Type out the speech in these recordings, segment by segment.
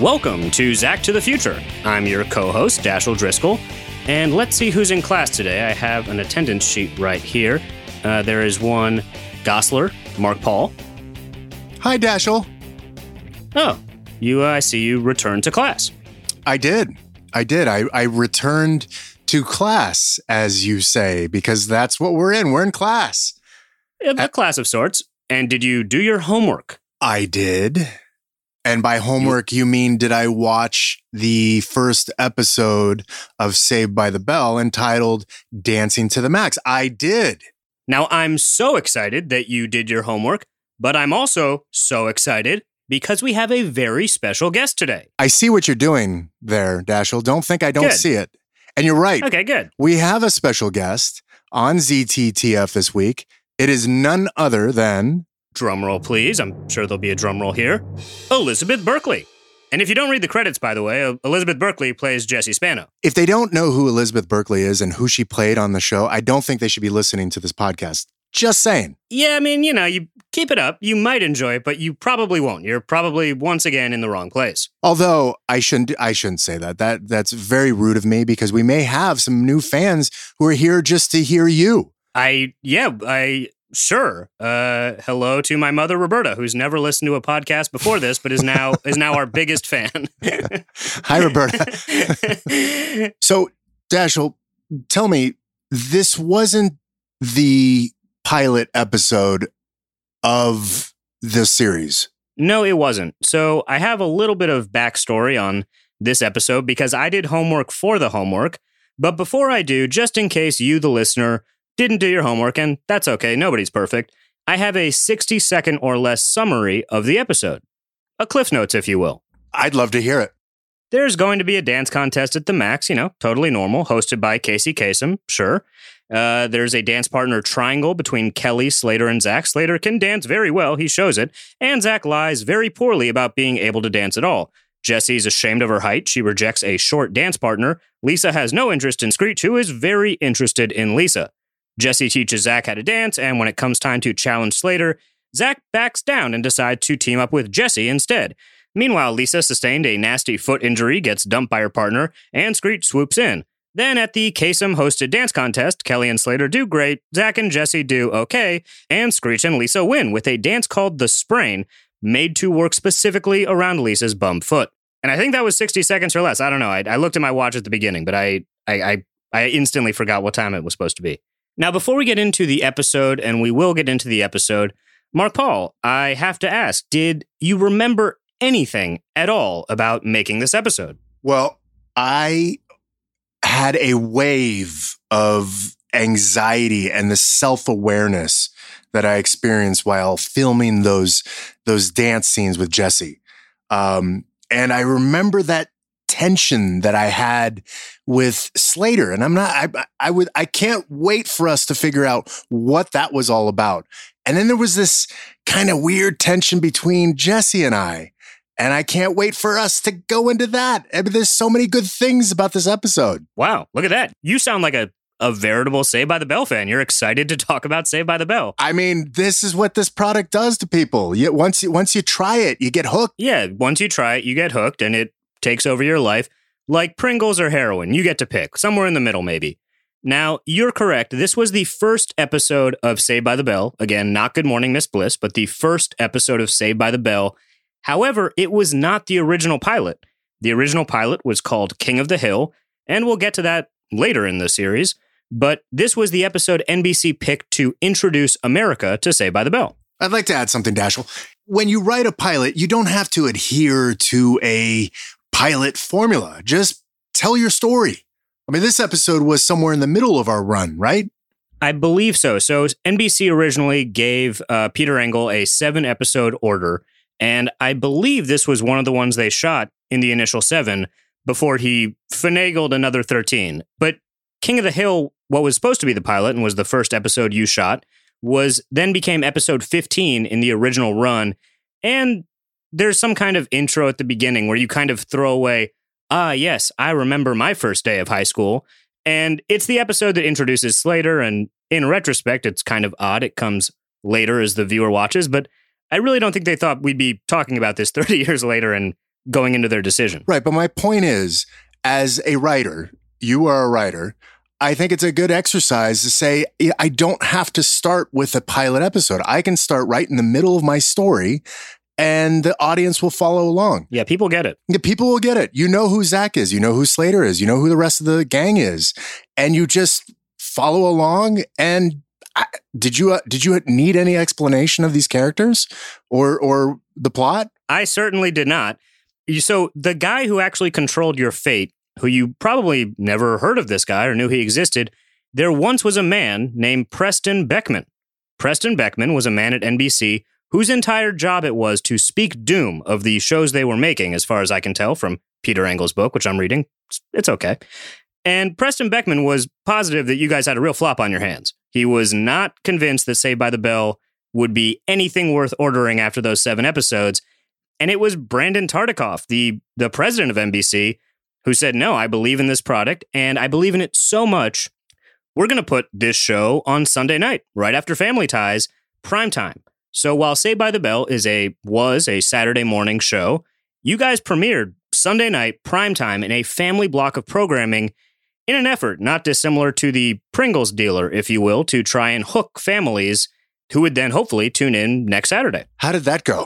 Welcome to Zach to the Future. I'm your co host, Dashiell Driscoll, and let's see who's in class today. I have an attendance sheet right here. Uh, there is one Gosselaar, Mark Paul. Hi, Dashiell. Oh, you, uh, I see you returned to class. I did. I did. I, I returned to class, as you say, because that's what we're in. We're in class. A class of sorts. And did you do your homework? I did. And by homework, you mean did I watch the first episode of Saved by the Bell entitled Dancing to the Max? I did. Now, I'm so excited that you did your homework, but I'm also so excited because we have a very special guest today. I see what you're doing there, Dashiell. Don't think I don't Good. see it. And you're right. Okay, good. We have a special guest on ZTTF this week. It is none other than Drum roll, please. I'm sure there'll be a drum roll here. Elizabeth Berkley. And if you don't read the credits, by the way, Elizabeth Berkley plays Jessie Spano. if they don't know who Elizabeth Berkley is and who she played on the show, I don't think they should be listening to this podcast. Just saying. Yeah, I mean, you know, you keep it up. You might enjoy it, but you probably won't. You're probably once again in the wrong place. Although I shouldn't I shouldn't say that. That that's very rude of me because we may have some new fans who are here just to hear you. I, yeah, I, sure. Uh, hello to my mother, Roberta, who's never listened to a podcast before this, but is now, is now our biggest fan. Hi Roberta. So, Dashiell, tell me, this wasn't the pilot episode of the series. No, it wasn't. So I have a little bit of backstory on this episode because I did homework for the homework. But before I do, just in case you, the listener, didn't do your homework, and that's okay, nobody's perfect, I have a 60 second or less summary of the episode. A Cliff Notes, if you will. I'd love to hear it. There's going to be a dance contest at the Max, you know, totally normal, hosted by Casey Kasem, sure. Uh, there's a dance partner triangle between Kelly, Slater, and Zach. Slater can dance very well, he shows it, and Zach lies very poorly about being able to dance at all. Jessie's ashamed of her height. She rejects a short dance partner. Lisa has no interest in Screech, who is very interested in Lisa. Jessie teaches Zach how to dance, and when it comes time to challenge Slater, Zach backs down and decides to team up with Jesse instead. Meanwhile, Lisa sustained a nasty foot injury, gets dumped by her partner, and Screech swoops in. Then at the Kasem hosted dance contest, Kelly and Slater do great, Zach and Jesse do okay, and Screech and Lisa win with a dance called The Sprain, made to work specifically around Lisa's bum foot. And I think that was 60 seconds or less. I don't know. I, I looked at my watch at the beginning, but I, I, I, I instantly forgot what time it was supposed to be. Now, before we get into the episode, and we will get into the episode, Mark Paul, I have to ask, did you remember anything at all about making this episode? Well, I had a wave of anxiety and the self-awareness that I experienced while filming those those dance scenes with Jesse. Um, and I remember that tension that I had with Slater. And I'm not I I would I can't wait for us to figure out what that was all about. And then there was this kind of weird tension between Jesse and I. And I can't wait for us to go into that. I mean, there's so many good things about this episode. Wow, look at that. You sound like a, a veritable Saved by the Bell fan. You're excited to talk about Saved by the Bell. I mean, this is what this product does to people. You, once you once you try it, you get hooked. Yeah, once you try it, you get hooked and it takes over your life. Like Pringles or heroin, you get to pick. Somewhere in the middle, maybe. Now, you're correct. This was the first episode of Saved by the Bell. Again, not Good Morning, Miss Bliss, but the first episode of Saved by the Bell. However, it was not the original pilot. The original pilot was called King of the Hill, and we'll get to that later in the series. But this was the episode NBC picked to introduce America to Saved by the Bell. I'd like to add something, Dashiell. When you write a pilot, you don't have to adhere to a pilot formula. Just tell your story. I mean, this episode was somewhere in the middle of our run, right? I believe so. So NBC originally gave uh, Peter Engel a seven episode order, and I believe this was one of the ones they shot in the initial seven before he finagled another 13. But King of the Hill, what was supposed to be the pilot and was the first episode you shot, was then became episode 15 in the original run. And there's some kind of intro at the beginning where you kind of throw away, ah, yes, I remember my first day of high school. And it's the episode that introduces Slater. And in retrospect, it's kind of odd. It comes later as the viewer watches, but I really don't think they thought we'd be talking about this 30 years later and going into their decision. Right. But my point is, as a writer, you are a writer. I think it's a good exercise to say, I don't have to start with a pilot episode. I can start right in the middle of my story and the audience will follow along. Yeah, people get it. The people will get it. You know who Zach is. You know who Slater is. You know who the rest of the gang is. And you just follow along and I, did you uh, did you need any explanation of these characters or or the plot? I certainly did not. So the guy who actually controlled your fate, who you probably never heard of this guy or knew he existed, there once was a man named Preston Beckman. Preston Beckman was a man at NBC whose entire job it was to speak doom of the shows they were making, as far as I can tell from Peter Engel's book, which I'm reading. It's okay. And Preston Beckman was positive that you guys had a real flop on your hands. He was not convinced that Saved by the Bell would be anything worth ordering after those seven episodes. And it was Brandon Tartikoff, the, the president of NBC, who said, No, I believe in this product and I believe in it so much. We're going to put this show on Sunday night, right after Family Ties, prime time. So while Saved by the Bell is a was a Saturday morning show, you guys premiered Sunday night prime time in a family block of programming in an effort not dissimilar to the Pringles dealer, if you will, to try and hook families who would then hopefully tune in next Saturday. How did that go?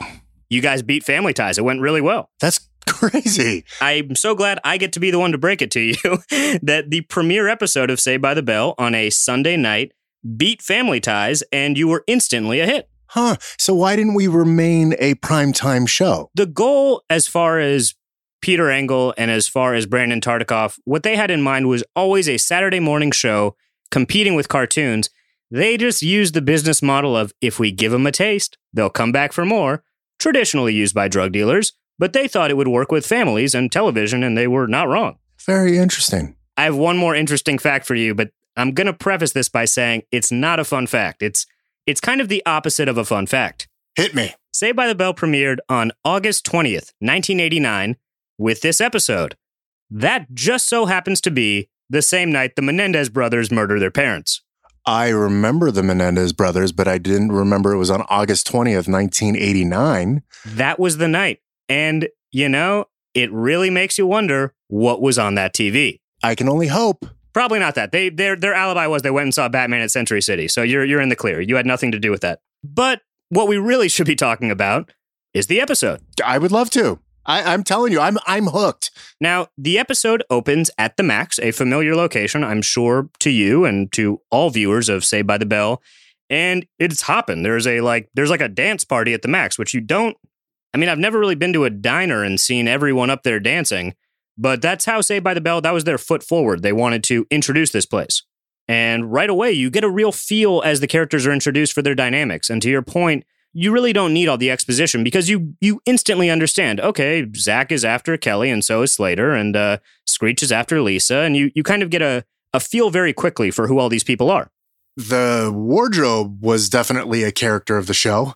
You guys beat Family Ties. It went really well. That's crazy. I'm so glad I get to be the one to break it to you that the premiere episode of Saved by the Bell on a Sunday night beat Family Ties and you were instantly a hit. Huh. So why didn't we remain a primetime show? The goal, as far as Peter Engel and as far as Brandon Tartikoff, what they had in mind was always a Saturday morning show competing with cartoons. They just used the business model of if we give them a taste, they'll come back for more, traditionally used by drug dealers, but they thought it would work with families and television, and they were not wrong. Very interesting. I have one more interesting fact for you, but I'm going to preface this by saying it's not a fun fact. It's it's kind of the opposite of a fun fact. Hit me. Saved by the Bell premiered on August 20th, 1989, with this episode. That just so happens to be the same night the Menendez brothers murder their parents. I remember the Menendez brothers, but I didn't remember it was on August 20th, 1989. That was the night. And, you know, it really makes you wonder what was on that TV. I can only hope. Probably not that. They their their alibi was they went and saw Batman at Century City. So you're you're in the clear. You had nothing to do with that. But what we really should be talking about is the episode. I would love to. I, am telling you, I'm I'm hooked. Now, the episode opens at the Max, a familiar location, I'm sure, to you and to all viewers of Saved by the Bell. And it's hopping. There's a like there's like a dance party at the Max, which you don't I mean, I've never really been to a diner and seen everyone up there dancing, but that's how Saved by the Bell, that was their foot forward. They wanted to introduce this place. And right away, you get a real feel as the characters are introduced for their dynamics. And to your point, you really don't need all the exposition because you you instantly understand. Okay, Zach is after Kelly, and so is Slater, and uh, Screech is after Lisa, and you you kind of get a a feel very quickly for who all these people are. The wardrobe was definitely a character of the show.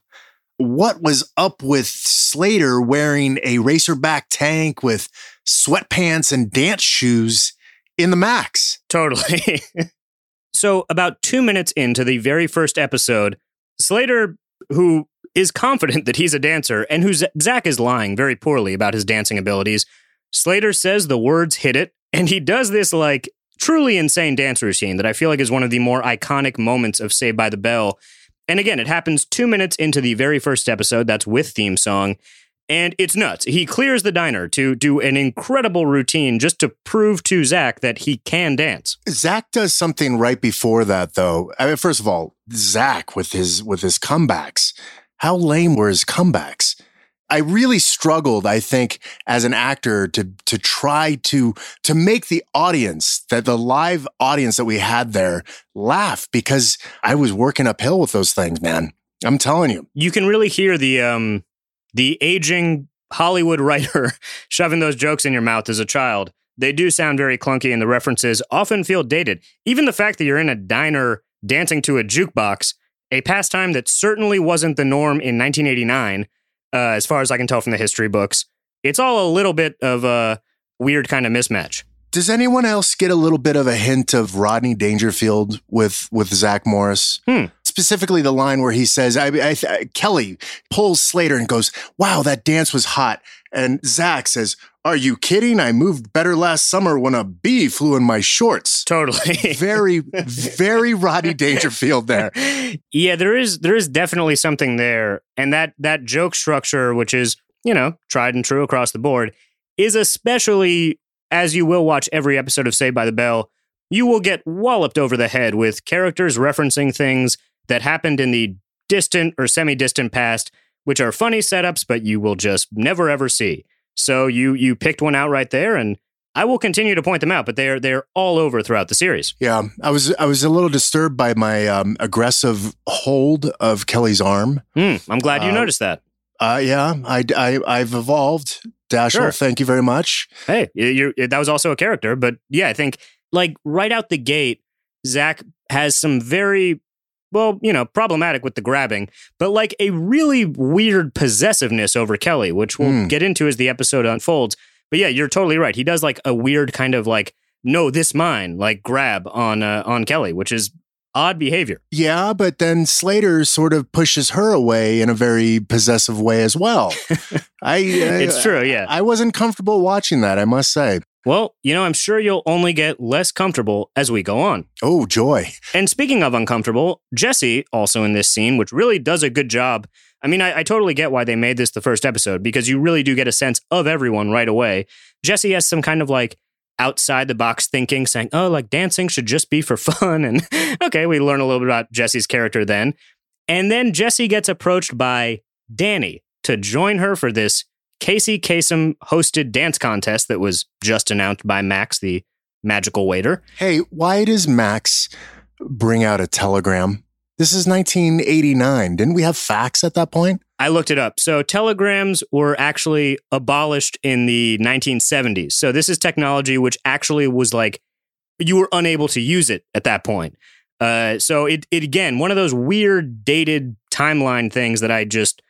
What was up with Slater wearing a racerback tank with sweatpants and dance shoes in the Max? Totally. so, about two minutes into the very first episode, Slater who is confident that he's a dancer and who Zach is lying very poorly about his dancing abilities. Slater says the words hit it, and he does this like truly insane dance routine that I feel like is one of the more iconic moments of Saved by the Bell. And again, it happens two minutes into the very first episode. That's with theme song. And it's nuts. He clears the diner to do an incredible routine just to prove to Zach that he can dance. Zach does something right before that, though. I mean, first of all, Zach with his with his comebacks. How lame were his comebacks? I really struggled, I think, as an actor to to try to to make the audience, that the live audience that we had there laugh because I was working uphill with those things, man. I'm telling you. You can really hear the um the aging Hollywood writer shoving those jokes in your mouth as a child. They do sound very clunky and the references often feel dated. Even the fact that you're in a diner dancing to a jukebox, a pastime that certainly wasn't the norm in 1989, uh, as far as I can tell from the history books, it's all a little bit of a weird kind of mismatch. Does anyone else get a little bit of a hint of Rodney Dangerfield with with Zach Morris? Hmm specifically the line where he says, I, I, Kelly pulls Slater and goes, Wow, that dance was hot. And Zach says, Are you kidding? I moved better last summer when a bee flew in my shorts. Totally. Very, very Roddy Dangerfield there. yeah, there is there is definitely something there. And that that joke structure, which is, you know, tried and true across the board, is especially as you will watch every episode of Saved by the Bell, you will get walloped over the head with characters referencing things that happened in the distant or semi-distant past, which are funny setups, but you will just never ever see. So you you picked one out right there, and I will continue to point them out, but they're they're all over throughout the series. Yeah, I was I was a little disturbed by my um, aggressive hold of Kelly's arm. Mm, I'm glad you Uh, noticed that. Uh, yeah, I, I I've evolved. Dashiell, Sure. thank you very much. Hey, you that was also a character, but yeah, I think like right out the gate, Zach has some very well, you know, problematic with the grabbing, but like a really weird possessiveness over Kelly, which we'll Hmm. get into as the episode unfolds. But yeah, you're totally right. He does like a weird kind of like no, this mine, like grab on uh, on Kelly, which is odd behavior. Yeah, but then Slater sort of pushes her away in a very possessive way as well. I uh, It's true, yeah. I wasn't comfortable watching that. I must say. Well, you know, I'm sure you'll only get less comfortable as we go on. Oh joy! And speaking of uncomfortable, Jesse, also in this scene, which really does a good job. I mean, I, I totally get why they made this the first episode because you really do get a sense of everyone right away. Jesse has some kind of like outside the box thinking, saying, oh, like dancing should just be for fun. And okay, we learn a little bit about Jesse's character then. And then Jesse gets approached by Danny to join her for this Casey Kasem hosted dance contest that was just announced by Max, the magical waiter. Hey, why does Max bring out a telegram? This is 1989. Didn't we have fax at that point? I looked it up. So telegrams were actually abolished in the 1970s. So this is technology which actually was like you were unable to use it at that point. Uh, so it it again one of those weird dated timeline things that I just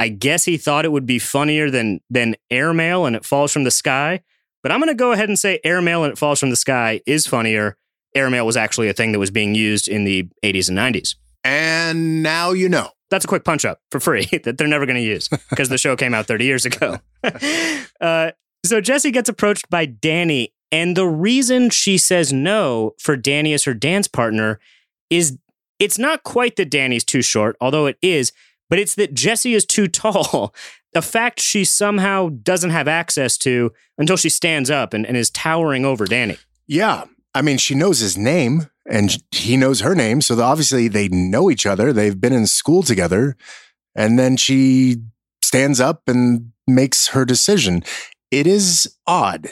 I guess he thought it would be funnier than than airmail and it falls from the sky. But I'm going to go ahead and say airmail and it falls from the sky is funnier. Airmail was actually a thing that was being used in the 80s and 90s And now you know. that's a quick punch up for free that they're never going to use because the show came out 30 years ago. uh, so Jesse gets approached by Danny, and the reason she says no for Danny as her dance partner is it's not quite that Danny's too short, although it is, but it's that Jessie is too tall. A fact she somehow doesn't have access to until she stands up and, and is towering over Danny. Yeah. I mean, she knows his name and he knows her name. So obviously they know each other. They've been in school together. And then she stands up and makes her decision. It is odd.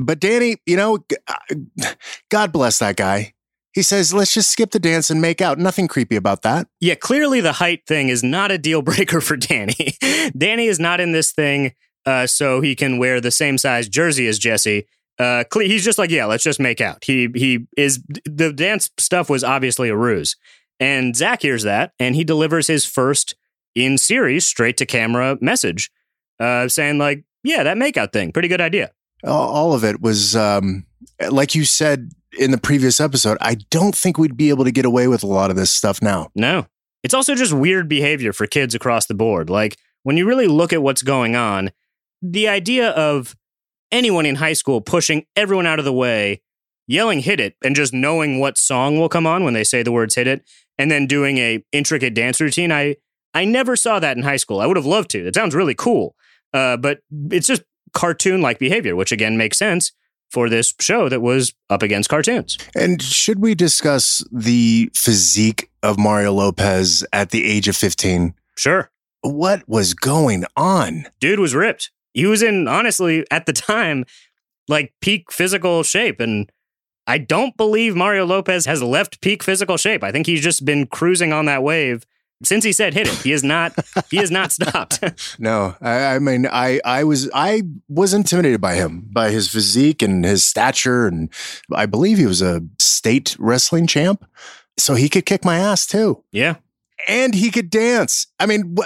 But Danny, you know, uh, God bless that guy. He says, let's just skip the dance and make out. Nothing creepy about that. Yeah, clearly the height thing is not a deal breaker for Danny. Danny is not in this thing uh, so he can wear the same size jersey as Jesse. Uh, he's just like, yeah, let's just make out. He he is the dance stuff was obviously a ruse, and Zach hears that and he delivers his first in series straight to camera message, uh, saying like, yeah, that makeout thing, pretty good idea. All all of it was, um, like you said in the previous episode, I don't think we'd be able to get away with a lot of this stuff now. No. It's also just weird behavior for kids across the board. Like, when you really look at what's going on, the idea of anyone in high school pushing everyone out of the way, yelling hit it, and just knowing what song will come on when they say the words hit it, and then doing a intricate dance routine, I I never saw that in high school. I would have loved to. It sounds really cool. Uh, but it's just cartoon like behavior, which again makes sense for this show that was up against cartoons. And should we discuss the physique of Mario Lopez at the age of 15? Sure. What was going on? dude was ripped. He was in, honestly, at the time, like peak physical shape. And I don't believe Mario Lopez has left peak physical shape. I think he's just been cruising on that wave since he said hit it. He has not, he has not stopped. No, I, I mean, I, I was, I was intimidated by him, by his physique and his stature, and I believe he was a state wrestling champ, so he could kick my ass too, yeah. and he could dance. I mean,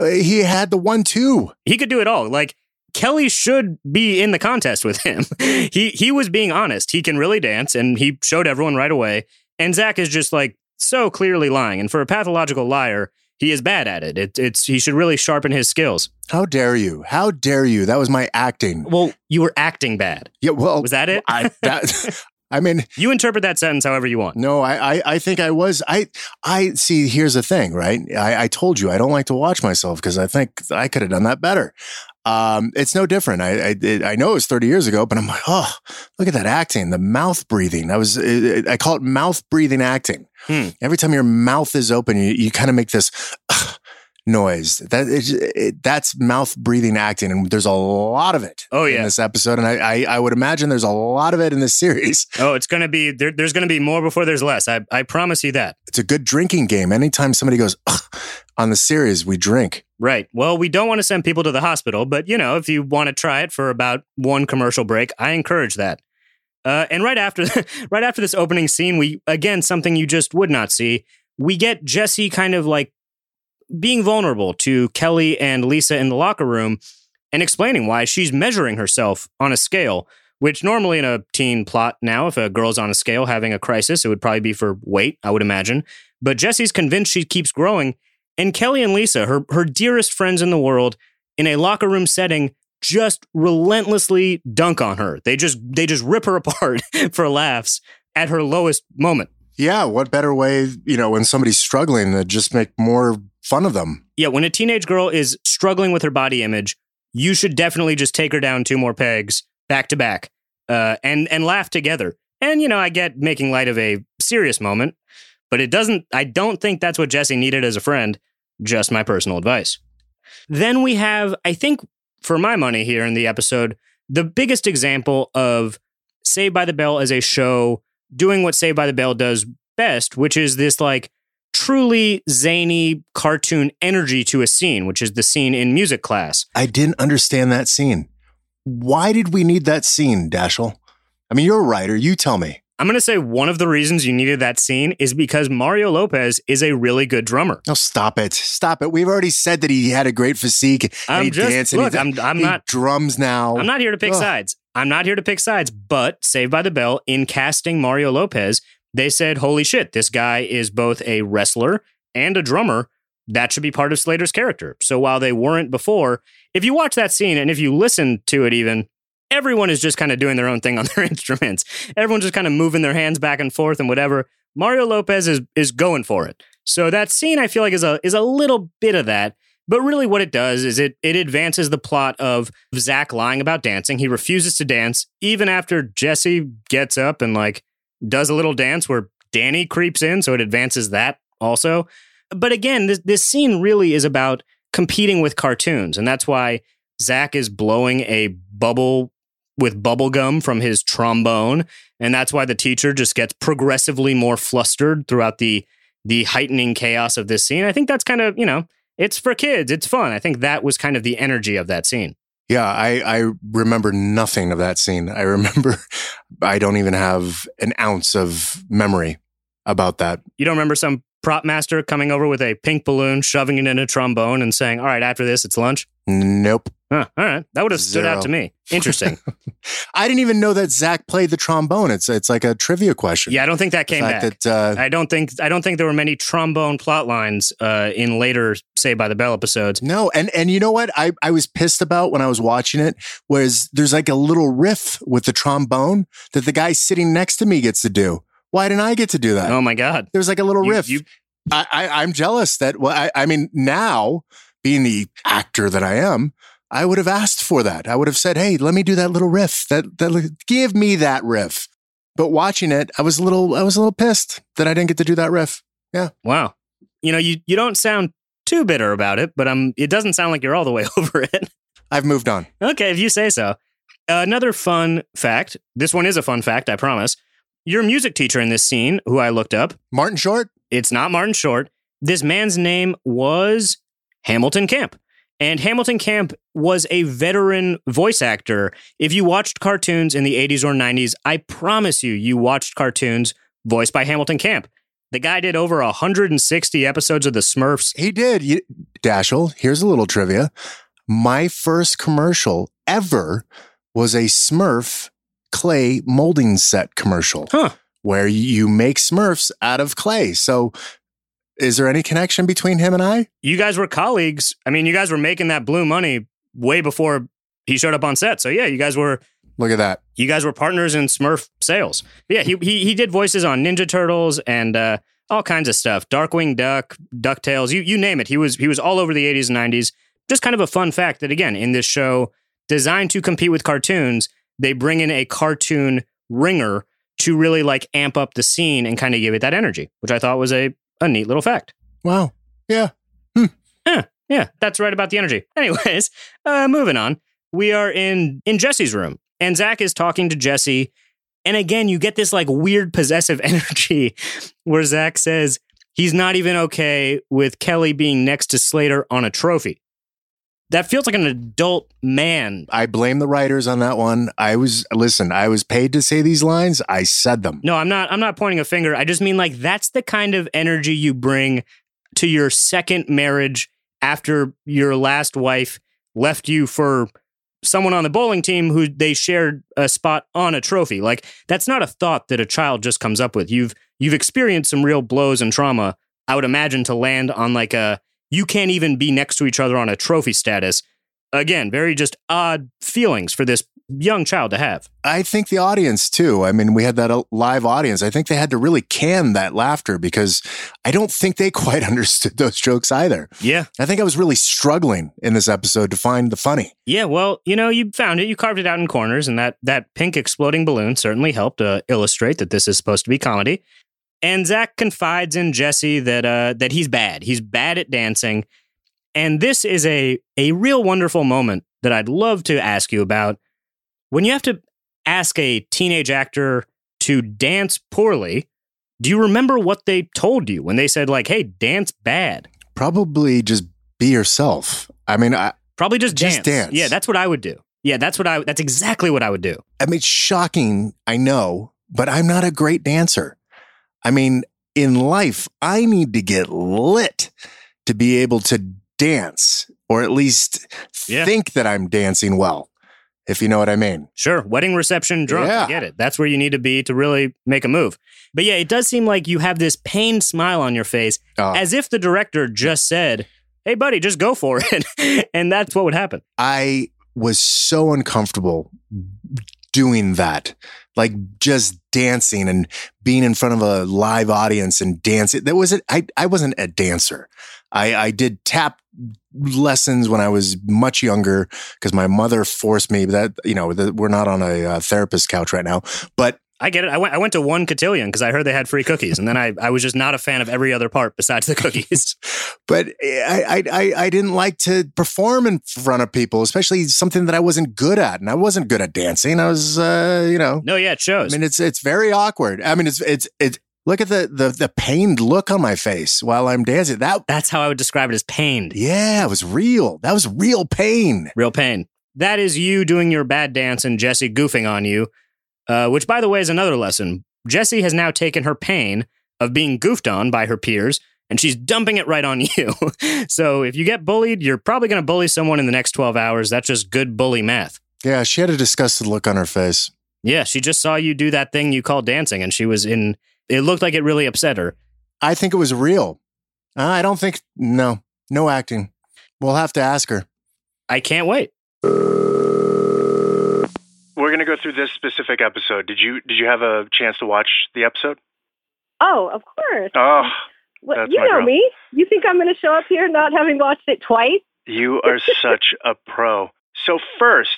he had the one-two. He could do it all. Like Kelly should be in the contest with him. he he was being honest. He can really dance, and he showed everyone right away. And Zach is just like so clearly lying. And for a pathological liar, he is bad at it. it. It's he should really sharpen his skills. How dare you? How dare you? That was my acting. Well, you were acting bad. Yeah, well, Was that it? I that I mean, You interpret that sentence however you want. no, I, I I think I was I I see. Here's the thing, right? I, I told you I don't like to watch myself because I think I could have done that better. Um, it's no different. I I, it, I know it was 30 years ago, but I'm like, oh, look at that acting, the mouth breathing. I was it, I call it mouth breathing acting. Hmm. Every time your mouth is open, you, you kind of make this noise. That is, it, that's mouth breathing acting, and there's a lot of it. Oh, in yeah. this episode, and I, I I would imagine there's a lot of it in this series. Oh, it's gonna be there, there's gonna be more before there's less. I I promise you that. It's a good drinking game. Anytime somebody goes on the series, we drink. Right. Well, we don't want to send people to the hospital, but you know, if you want to try it for about one commercial break, I encourage that. Uh, and right after, right after this opening scene, we again something you just would not see. We get Jesse kind of like being vulnerable to Kelly and Lisa in the locker room, and explaining why she's measuring herself on a scale. Which normally in a teen plot now, if a girl's on a scale having a crisis, it would probably be for weight, I would imagine. But Jesse's convinced she keeps growing, and Kelly and Lisa, her her dearest friends in the world, in a locker room setting, just relentlessly dunk on her. They just they just rip her apart for laughs at her lowest moment. Yeah, what better way, you know, when somebody's struggling to just make more fun of them? Yeah, when a teenage girl is struggling with her body image, you should definitely just take her down two more pegs back to back, uh, and and laugh together. And you know, I get making light of a serious moment, but it doesn't. I don't think that's what Jesse needed as a friend. Just my personal advice. Then we have, I think, for my money here in the episode, the biggest example of Saved by the Bell as a show doing what Saved by the Bell does best, which is this like truly zany cartoon energy to a scene, which is the scene in music class. I didn't understand that scene. Why did we need that scene, Dashiell? I mean, you're a writer. You tell me. I'm going to say one of the reasons you needed that scene is because Mario Lopez is a really good drummer. No, stop it. Stop it. We've already said that he had a great physique. and I'm he just danced and look. he, I'm I'm he not drums now. I'm not here to pick Ugh. sides. I'm not here to pick sides. But Saved by the Bell in casting Mario Lopez, they said, "Holy shit, this guy is both a wrestler and a drummer." That should be part of Slater's character. So while they weren't before, if you watch that scene and if you listen to it, even everyone is just kind of doing their own thing on their instruments. Everyone's just kind of moving their hands back and forth and whatever. Mario Lopez is is going for it. So that scene I feel like is a is a little bit of that. But really what it does is it it advances the plot of Zach lying about dancing. He refuses to dance even after Jesse gets up and like does a little dance where Danny creeps in, so it advances that also. But again, this this scene really is about competing with cartoons, and that's why Zach is blowing a bubble with bubble gum from his trombone, and that's why the teacher just gets progressively more flustered throughout the the heightening chaos of this scene. I think that's kind of, you know, it's for kids, it's fun. I think that was kind of the energy of that scene. Yeah, I, I remember nothing of that scene. I remember I don't even have an ounce of memory about that. You don't remember some prop master coming over with a pink balloon, shoving it in a trombone and saying, "All right, after this it's lunch." Nope. Huh, all right. That would have stood out to me. Interesting. I didn't even know that Zach played the trombone. It's it's like a trivia question. yeah, I don't think that came back. that uh, I don't think I don't think there were many trombone plot lines uh, in later Saved by the Bell episodes. No, and and you know what I I was pissed about when I was watching it was there's like a little riff with the trombone that the guy sitting next to me gets to do. Why didn't I get to do that? Oh my god. There's like a little You- riff. you- I, I I'm jealous that well I, I mean now being the actor that I am, I would have asked for that. I would have said, "Hey, let me do that little riff. That that give me that riff." But watching it, I was a little I was a little pissed that I didn't get to do that riff. Yeah. Wow. You know, you you don't sound too bitter about it, but um it doesn't sound like you're all the way over it. I've moved on. Okay, if you say so. Another fun fact. This one is a fun fact, I promise. Your music teacher in this scene, who I looked up, Martin Short. it's not Martin Short. This man's name was Hamilton Camp. And Hamilton Camp was a veteran voice actor. If you watched cartoons in the 80s or 90s, I promise you, you watched cartoons voiced by Hamilton Camp. The guy did over 160 episodes of The Smurfs. He did. You, Dashiell, here's a little trivia. My first commercial ever was a Smurf clay molding set commercial Huh. where you make Smurfs out of clay. So Is there any connection between him and I? You guys were colleagues. I mean, you guys were making that blue money way before he showed up on set. So yeah, you guys were Look at that. you guys were partners in Smurf sales. But yeah, he he he did voices on Ninja Turtles and uh, all kinds of stuff. Darkwing Duck, Ducktales, you you name it. He was he was all over the 80s and 90s. Just kind of a fun fact that again, in this show designed to compete with cartoons, they bring in a cartoon ringer to really like amp up the scene and kind of give it that energy, which I thought was a a neat little fact. Wow. Yeah. Yeah, that's right about the energy. Anyways, uh, moving on. We are in in Jesse's room, and Zach is talking to Jesse. And again, you get this like weird possessive energy where Zach says he's not even okay with Kelly being next to Slater on a trophy. That feels like an adult man. I blame the writers on that one. I was listen, I was paid to say these lines. I said them. No, I'm not I'm not pointing a finger. I just mean like that's the kind of energy you bring to your second marriage after your last wife left you for someone on the bowling team who they shared a spot on a trophy. Like that's not a thought that a child just comes up with. You've you've experienced some real blows and trauma. I would imagine to land on like a you can't even be next to each other on a trophy status. Again, very just odd feelings for this young child to have. I think the audience too. I mean, we had that uh, live audience. I think they had to really can that laughter because I don't think they quite understood those jokes either. Yeah. I think I was really struggling in this episode to find the funny. Yeah, well, you know, you found it. You carved it out in corners, and that that pink exploding balloon certainly helped uh, illustrate that this is supposed to be comedy. And Zach confides in Jesse that uh, that he's bad. He's bad at dancing, and this is a a real wonderful moment that I'd love to ask you about. When you have to ask a teenage actor to dance poorly, do you remember what they told you when they said like, "Hey, dance bad"? Probably just be yourself. I mean, I, Probably just dance. Just dance. Yeah, that's what I would do. Yeah, that's what I. That's exactly what I would do. I mean, it's shocking. I know, but I'm not a great dancer. I mean, in life, I need to get lit to be able to dance or at least Yeah. think that I'm dancing well, if you know what I mean. Sure, wedding reception drunk. I Yeah. get it. That's where you need to be to really make a move. But yeah, it does seem like you have this pained smile on your face, Uh, as if the director just said, "Hey, buddy, just go for it," and that's what would happen. I was so uncomfortable doing that. Like just dancing and being in front of a live audience and dancing. That wasn't I I wasn't a dancer. I, I did tap lessons when I was much younger because my mother forced me. That you know, we're not on a uh, therapist couch right now, but I get it. I went. I went to one cotillion because I heard they had free cookies, and then I, I was just not a fan of every other part besides the cookies. but I, I I I didn't like to perform in front of people, especially something that I wasn't good at, and I wasn't good at dancing. I was, uh, you know, no, yeah, it shows. I mean, it's it's very awkward. I mean, it's it's it's. Look at the the the pained look on my face while I'm dancing. That that's how I would describe it as pained. yeah, it was real. That was real pain. Real pain. That is you doing your bad dance and Jesse goofing on you, uh, which, by the way, is another lesson. Jesse has now taken her pain of being goofed on by her peers and she's dumping it right on you. so if you get bullied, you're probably going to bully someone in the next 12 hours. That's just good bully math. Yeah, she had a disgusted look on her face. Yeah, she just saw you do that thing you call dancing and she was in, it looked like it really upset her. I think it was real. I don't think no, no acting. We'll have to ask her. I can't wait. Going to go through this specific episode. Did you did you have a chance to watch the episode? Oh, of course. Oh, Well, you know girl. me. You think I'm going to show up here not having watched it twice? you are such a pro. So first,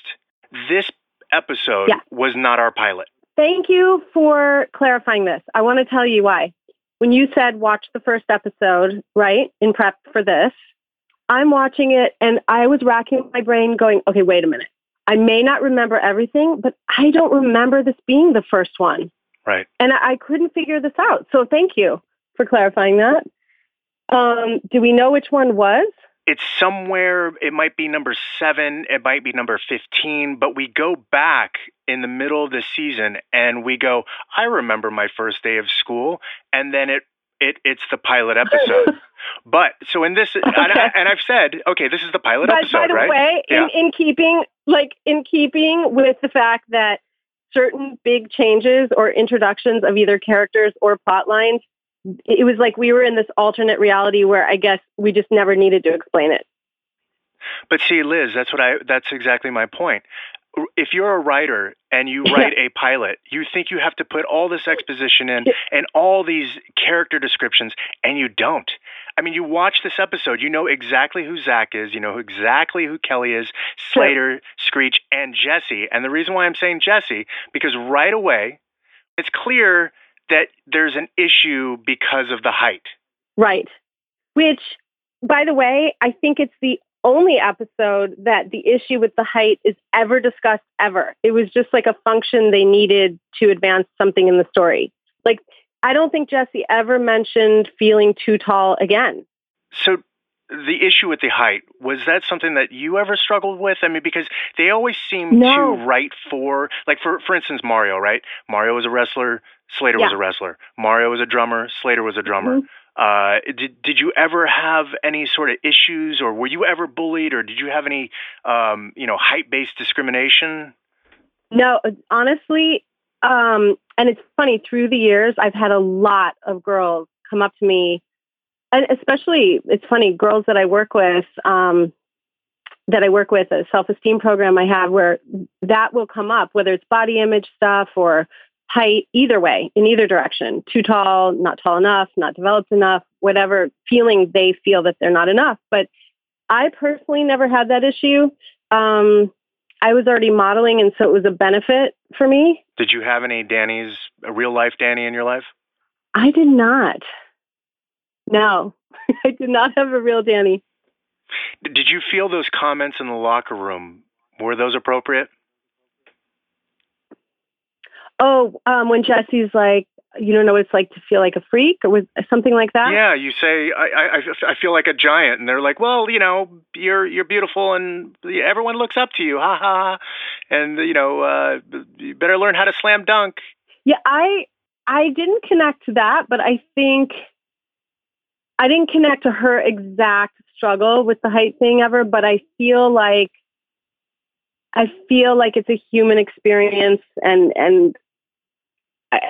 this episode Yeah. was not our pilot. Thank you for clarifying this. I want to tell you why. When you said watch the first episode, right, in prep for this, I'm watching it and I was racking my brain going, okay, wait a minute. I may not remember everything, but I don't remember this being the first one. Right. And I couldn't figure this out. So thank you for clarifying that. Um, do we know which one was? It's somewhere, it might be number seven, it might be number 15, but we go back in the middle of the season and we go, I remember my first day of school. And then it, it it's the pilot episode. but so in this, and, I, Okay. and I've said, okay, this is the pilot But episode, by the right? way, Yeah. in, in keeping like in keeping with the fact that certain big changes or introductions of either characters or plot lines it was like we were in this alternate reality where I guess we just never needed to explain it. But see, Liz, that's what I. That's exactly my point. If you're a writer and you write a pilot, you think you have to put all this exposition in and all these character descriptions, and you don't. I mean, you watch this episode, you know exactly who Zach is, you know exactly who Kelly is, Slater, Screech, and Jesse. And the reason why I'm saying Jesse, because right away, it's clear that there's an issue because of the height. Right. Which, by the way, I think it's the only episode that the issue with the height is ever discussed ever. It was just like a function they needed to advance something in the story. Like, I don't think Jesse ever mentioned feeling too tall again. So, the issue with the height was that something that you ever struggled with? I mean, because they always seem No. to write for, like for for instance, Mario, right? Mario was a wrestler, Slater was a wrestler. Mario was a drummer, Slater was a drummer. Mhm. Uh, did did you ever have any sort of issues, or were you ever bullied, or did you have any, um, you know, height based discrimination? No, honestly, um, and it's funny, through the years, I've had a lot of girls come up to me, and especially, it's funny, girls that I work with, um, that I work with, a self esteem program I have where that will come up, whether it's body image stuff or height, either way, in either direction. Too tall, not tall enough, not developed enough, whatever feeling they feel that they're not enough. But I personally never had that issue. Um, I was already modeling, and so it was a benefit for me. Did you have any Danny's, a real life Danny in your life? I did not. No, I did not have a real Danny. Did you feel those comments in the locker room? Were those appropriate? Oh, um, when Jesse's like, you don't know what it's like to feel like a freak, or was something like that. Yeah, you say I, I I- feel like a giant, and they're like, well, you know, you're you're beautiful, and everyone looks up to you, ha ha, ha. and you know, uh, you better learn how to slam dunk. Yeah, I I didn't connect to that, but I think I didn't connect to her exact struggle with the height thing ever, but I feel like I feel like it's a human experience and and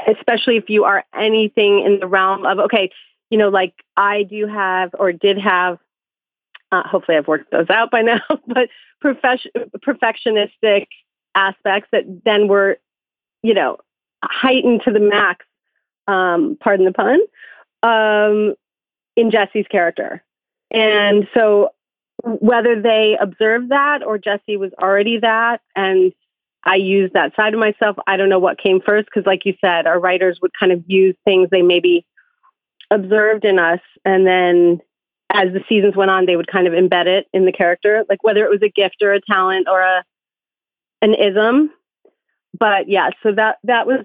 especially if you are anything in the realm of okay, you know, like I do have or did have uh, hopefully I've worked those out by now, but profession, perfectionistic aspects that then were, you know, heightened to the max, um, pardon the pun, um, in Jesse's character. And so whether they observed that or Jesse was already that and I use that side of myself, I don't know what came first because like you said, our writers would kind of use things they maybe observed in us and then as the seasons went on they would kind of embed it in the character like whether it was a gift or a talent or a an ism. But yeah so that that was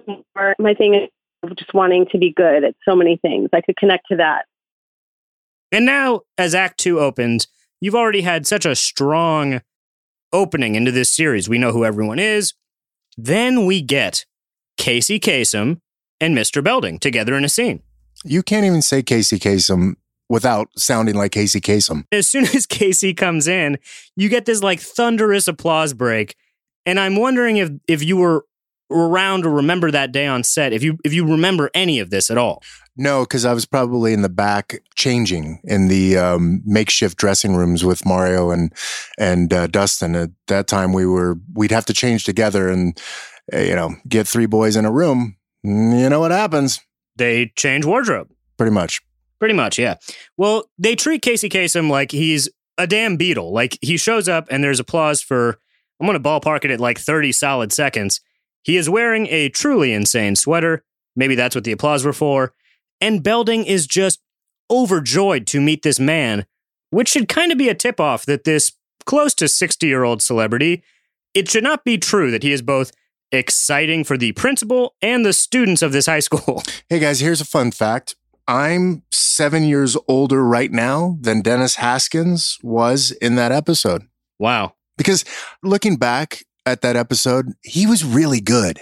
my thing of just wanting to be good at so many things. I could connect to that. And now, as Act Two opens, you've already had such a strong opening into this series. We know who everyone is. Then we get Casey Kasem and Mr. Belding together in a scene. You can't even say Casey Kasem without sounding like Casey Kasem. As soon as Casey comes in, you get this like thunderous applause break. And I'm wondering if if you were around or remember that day on set, if you if you remember any of this at all. No, because I was probably in the back changing in the um, makeshift dressing rooms with Mario and and uh, Dustin. At that time, we were we'd have to change together, and uh, you know, get three boys in a room. You know what happens? They change wardrobe. Pretty much. Pretty much, yeah. Well, they treat Casey Kasem like he's a damn Beatle. Like he shows up and there's applause for, I'm to ballpark it at like 30 solid seconds. He is wearing a truly insane sweater. Maybe that's what the applause were for. And Belding is just overjoyed to meet this man, which should kind of be a tip off that this close to 60 year old celebrity, it should not be true that he is both exciting for the principal and the students of this high school. Hey guys, here's a fun fact. I'm seven years older right now than Dennis Haskins was in that episode. wow. Because looking back at that episode, he was really good.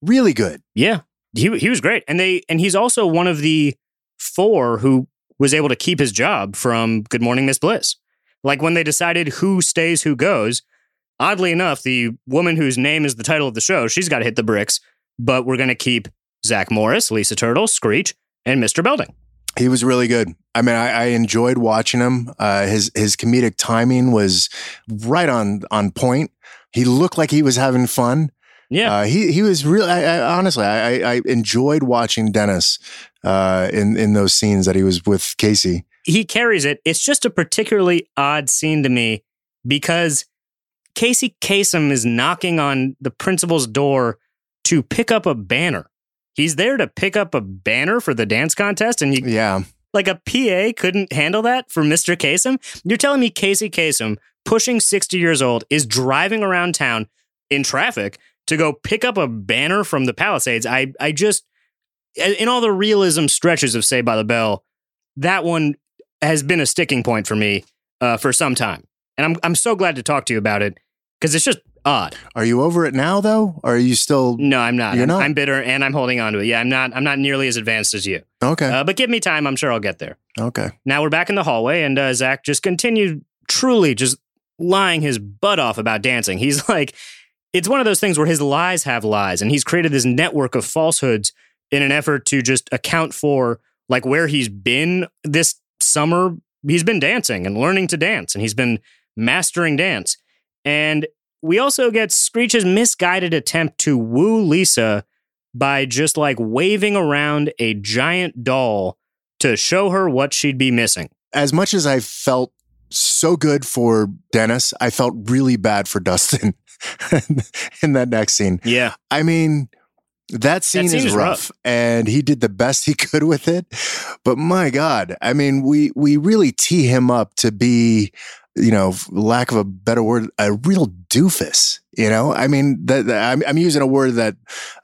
Really good. Yeah, he he was great, and they and he's also one of the four who was able to keep his job from Good Morning Miss Bliss. Like when they decided who stays, who goes. Oddly enough, the woman whose name is the title of the show, she's got to hit the bricks. But we're going to keep Zach Morris, Lisa Turtle, Screech, and Mr. Belding. He was really good. I mean, I, I enjoyed watching him. Uh, his his comedic timing was right on on point. He looked like he was having fun. Yeah. Uh, he he was real. I, I, honestly, I, I enjoyed watching Dennis uh, in in those scenes that he was with Casey. He carries it. It's just a particularly odd scene to me because Casey Kasem is knocking on the principal's door to pick up a banner. He's there to pick up a banner for the dance contest, and you, Yeah, like a PA couldn't handle that for Mr. Kasem. You're telling me Casey Kasem, pushing 60 years old, is driving around town in traffic to go pick up a banner from the Palisades? I, I just, in all the realism stretches of Saved by the Bell, that one has been a sticking point for me uh, for some time, and I'm I'm so glad to talk to you about it because it's just odd. are you over it now though? Or are you still No, I'm not. You're I'm, not? I'm bitter, and I'm holding on to it. Yeah, I'm not. I'm not nearly as advanced as you. okay? Uh, but give me time. I'm sure I'll get there. okay. Now we're back in the hallway, and uh, Zach just continued truly just lying his butt off about dancing. He's like, it's one of those things where his lies have lies, and he's created this network of falsehoods in an effort to just account for like where he's been this summer. He's been dancing and learning to dance, and he's been mastering dance. And we also get Screech's misguided attempt to woo Lisa by just like waving around a giant doll to show her what she'd be missing. As much as I felt so good for Dennis, I felt really bad for Dustin in that next scene. Yeah. I mean, that scene, scene is, is rough, rough. and he did the best he could with it. But my God, I mean, we we really tee him up to be, you know, lack of a better word, a real doofus. You know, I mean, that, that- I'm, I'm using a word that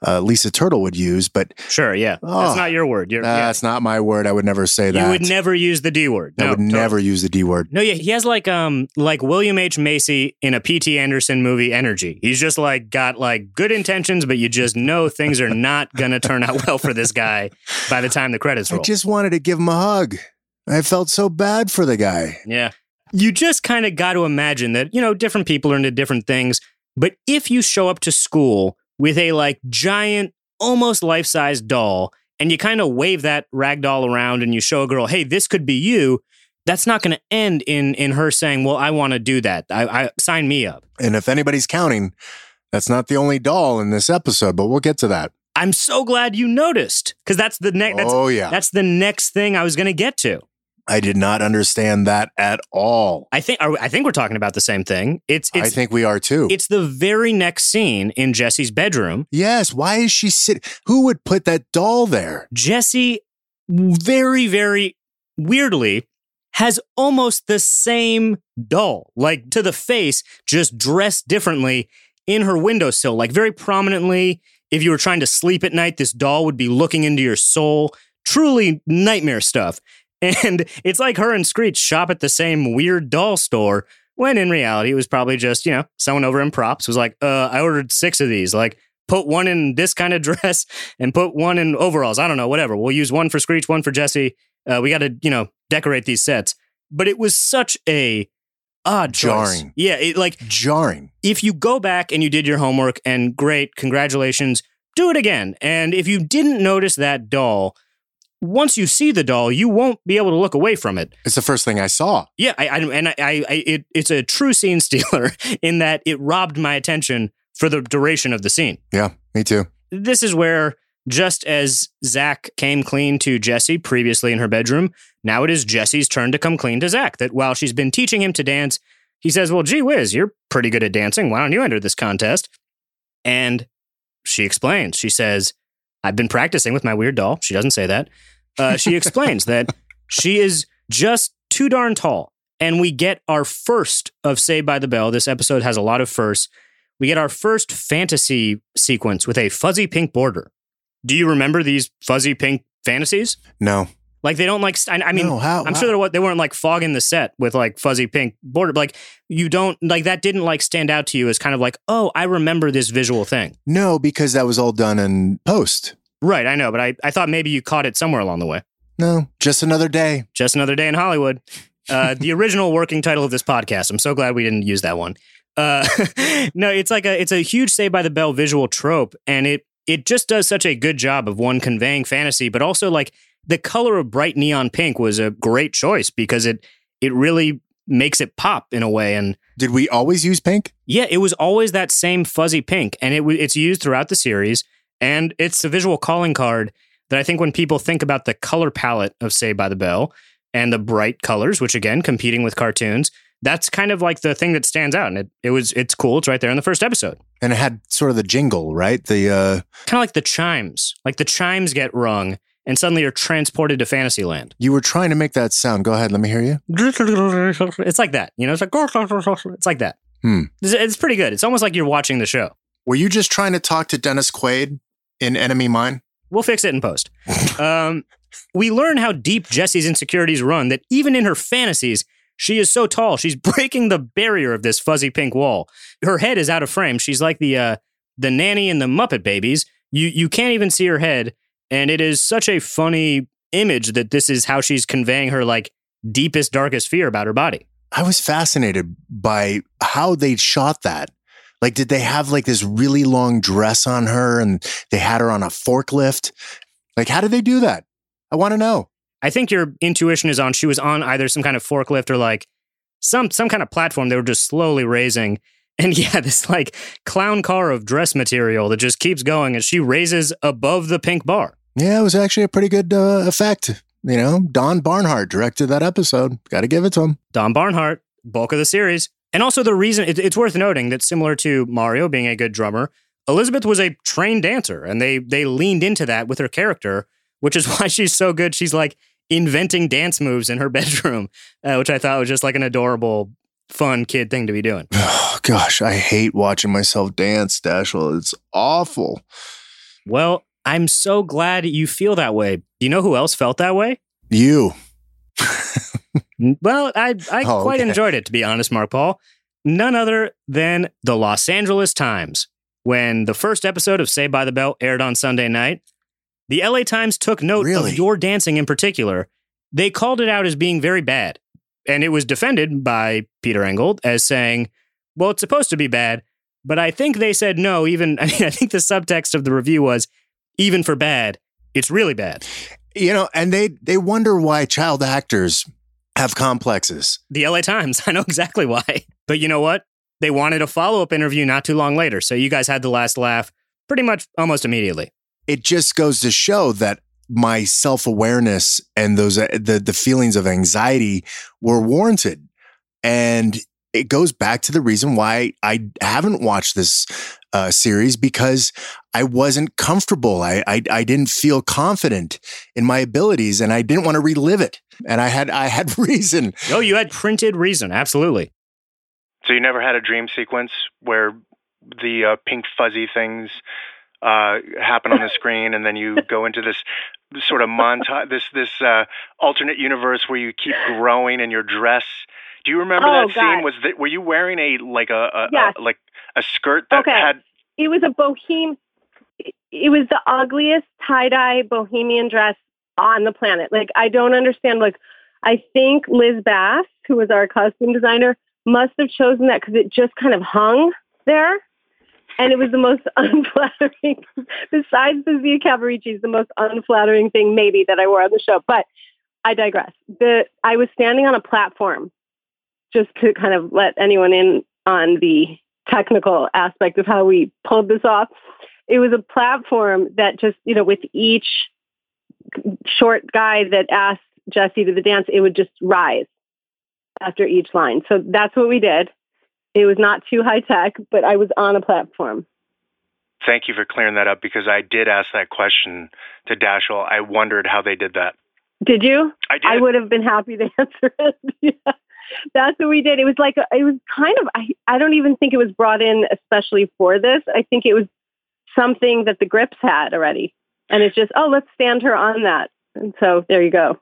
uh, Lisa Turtle would use, but Sure. Yeah. Oh, That's not your word. You're, yeah. that's not my word. I would never say that. You would never use the D word. I would totally. never use the D word. No, yeah, he has like um like William H Macy in a P.T. Anderson movie energy. He's just like got like good intentions, but you just know things are not gonna turn out well for this guy by the time the credits roll. I just wanted to give him a hug. I felt so bad for the guy. Yeah. You just kind of got to imagine that, you know, different people are into different things. But if you show up to school with a like giant, almost life size doll, and you kind of wave that rag doll around and you show a girl, hey, this could be you, that's not going to end in in her saying, well, I want to do that. I, I sign me up. And if anybody's counting, that's not the only doll in this episode, but we'll get to that. I'm so glad you noticed because that's the next. That's, oh, yeah. that's the next thing I was going to get to. I did not understand that at all. I think are, I think we're talking about the same thing. It's I think we are too. it's the very next scene in Jesse's bedroom. yes. Why is she sitting? Who would put that doll there? Jesse, very very weirdly, has almost the same doll, like to the face, just dressed differently in her windowsill, like very prominently. If you were trying to sleep at night, this doll would be looking into your soul. Truly nightmare stuff. And it's like her and Screech shop at the same weird doll store when in reality it was probably just, you know, someone over in props was like, uh, I ordered six of these. Like, put one in this kind of dress and put one in overalls. I don't know, whatever. We'll use one for Screech, one for Jesse. Uh, we got to, you know, decorate these sets. But it was such a odd choice. Jarring. Yeah, it, like Jarring. if you go back and you did your homework and great, congratulations, do it again. And if you didn't notice that doll, once you see the doll, you won't be able to look away from it. It's the first thing I saw. Yeah, I, I and I, I, I it, it's a true scene stealer in that it robbed my attention for the duration of the scene. Yeah, me too. This is where, just as Zach came clean to Jesse previously in her bedroom, now it is Jesse's turn to come clean to Zach. That while she's been teaching him to dance, he says, Well, gee whiz, you're pretty good at dancing. Why don't you enter this contest? And she explains. She says, I've been practicing with my weird doll. She doesn't say that. Uh, she explains that she is just too darn tall. And we get our first of Saved by the Bell. This episode has a lot of firsts. We get our first fantasy sequence with a fuzzy pink border. Do you remember these fuzzy pink fantasies? No. Like they don't like. I I mean, No, how, I'm how- sure they what they weren't like fogging the set with like fuzzy pink border. Like you don't like that didn't like stand out to you as kind of like oh I remember this visual thing. No, because that was all done in post. Right, I know, but I I thought maybe you caught it somewhere along the way. No, just another day. Just another day in Hollywood. Uh, the original working title of this podcast. I'm so glad we didn't use that one. Uh, no, it's like a it's a huge Saved by the Bell visual trope, and it it just does such a good job of one conveying fantasy, but also like the color of bright neon pink was a great choice because it it really makes it pop in a way. And Did we always use pink? yeah, it was always that same fuzzy pink, and it it's used throughout the series, and it's a visual calling card that I think when people think about the color palette of Saved by the Bell and the bright colors, which again competing with cartoons, that's kind of like the thing that stands out, and it it was it's cool. It's right there in the first episode, And it had sort of the jingle, right? The uh kind of like the chimes, like the chimes get rung, and suddenly you're transported to Fantasyland. you were trying to make that sound. Go ahead, let me hear you. It's like that, you know. It's like it's like that. Hmm. It's, it's pretty good. It's almost like you're watching the show. Were you just trying to talk to Dennis Quaid in Enemy Mine? We'll fix it in post. Um, we learn how deep Jesse's insecurities run that even in her fantasies, she is so tall, she's breaking the barrier of this fuzzy pink wall. Her head is out of frame. She's like the uh, the nanny in the Muppet Babies. You you can't even see her head, and it is such a funny image that this is how she's conveying her like deepest, darkest fear about her body. I was fascinated by how they shot that. Like, did they have like this really long dress on her and they had her on a forklift? Like, how did they do that? I want to know. I think your intuition is on. She was on either some kind of forklift or like some some kind of platform they were just slowly raising. And yeah, this like clown car of dress material that just keeps going as she raises above the pink bar. Yeah, it was actually a pretty good uh, effect. You know, Don Barnhart directed that episode. Got to give it to him. Don Barnhart, bulk of the series. And also the reason it, it's worth noting that similar to Mario being a good drummer, Elizabeth was a trained dancer and they they leaned into that with her character, which is why she's so good. She's like inventing dance moves in her bedroom, uh, which I thought was just like an adorable, fun kid thing to be doing. Oh, gosh, I hate watching myself dance, Dashiell. It's awful. Well, I'm so glad you feel that way. Do you know who else felt that way? You. Well, I I Oh, quite okay. enjoyed it to be honest, Mark Paul. None other than the Los Angeles Times. When the first episode of Saved by the Bell aired on Sunday night, the LA Times took note Really? of your dancing in particular. They called it out as being very bad, and it was defended by Peter Engel as saying, "Well, it's supposed to be bad." But I think they said no. Even I mean, I think the subtext of the review was, "Even for bad, it's really bad." You know, and they they wonder why child actors have complexes. The LA Times. I know exactly why. But you know what? They wanted a follow up interview not too long later. So you guys had the last laugh pretty much almost immediately. It just goes to show that my self awareness and those uh, the the feelings of anxiety were warranted, and it goes back to the reason why I haven't watched this uh, series because I wasn't comfortable. I, I I didn't feel confident in my abilities, and I didn't want to relive it. And I had I had reason. Oh, you had printed reason. Absolutely. So you never had a dream sequence where the uh, pink fuzzy things uh, happen on the screen, and then you go into this sort of montage, this this uh, alternate universe where you keep growing in your dress. Do you remember Oh, that God. scene? Was that were you wearing a like a, a, Yes. a like a skirt that Okay. had? It was a bohem. It was the ugliest tie dye bohemian dress on the planet. Like I don't understand. Like I think Liz Bass, who was our costume designer, must have chosen that because it just kind of hung there. And it was the most unflattering, besides the Z. Cavaricci's, the most unflattering thing maybe that I wore on the show. But I digress. The I was standing on a platform, just to kind of let anyone in on the technical aspect of how we pulled this off. It was a platform that just, you know, with each short guy that asked Jesse to the dance, it would just rise after each line. So that's what we did. It was not too high tech, but I was on a platform. Thank you for clearing that up because I did ask that question to Dashiell. I wondered how they did that. Did you? I did. I would have been happy to answer it. yeah. That's what we did. It was like, a, it was kind of, I, I don't even think it was brought in especially for this. I think it was something that the grips had already. And it's just, oh, let's stand her on that. And so there you go.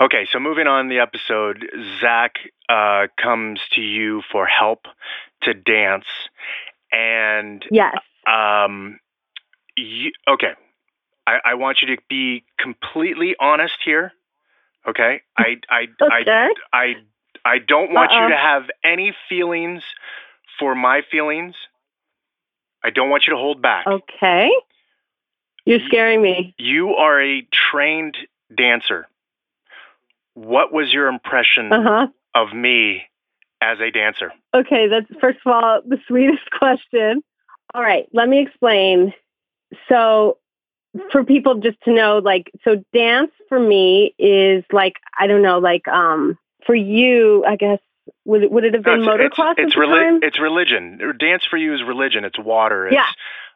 Okay, so moving on the episode, Zach uh, comes to you for help to dance, and Yes. um, you, okay, I, I want you to be completely honest here. Okay, I I Okay. I I I don't want Uh-oh. you to have any feelings for my feelings. I don't want you to hold back. Okay. You're scaring me. You are a trained dancer, what was your impression Uh huh. of me as a dancer? Okay, that's first of all the sweetest question. All right, let me explain. So, for people just to know, like, so dance for me is like I don't know, like, um, for you, I guess would it would it have No, been it's, motocross it's, it's, reli- it's religion. Dance for you is religion. It's water. It's, Yeah.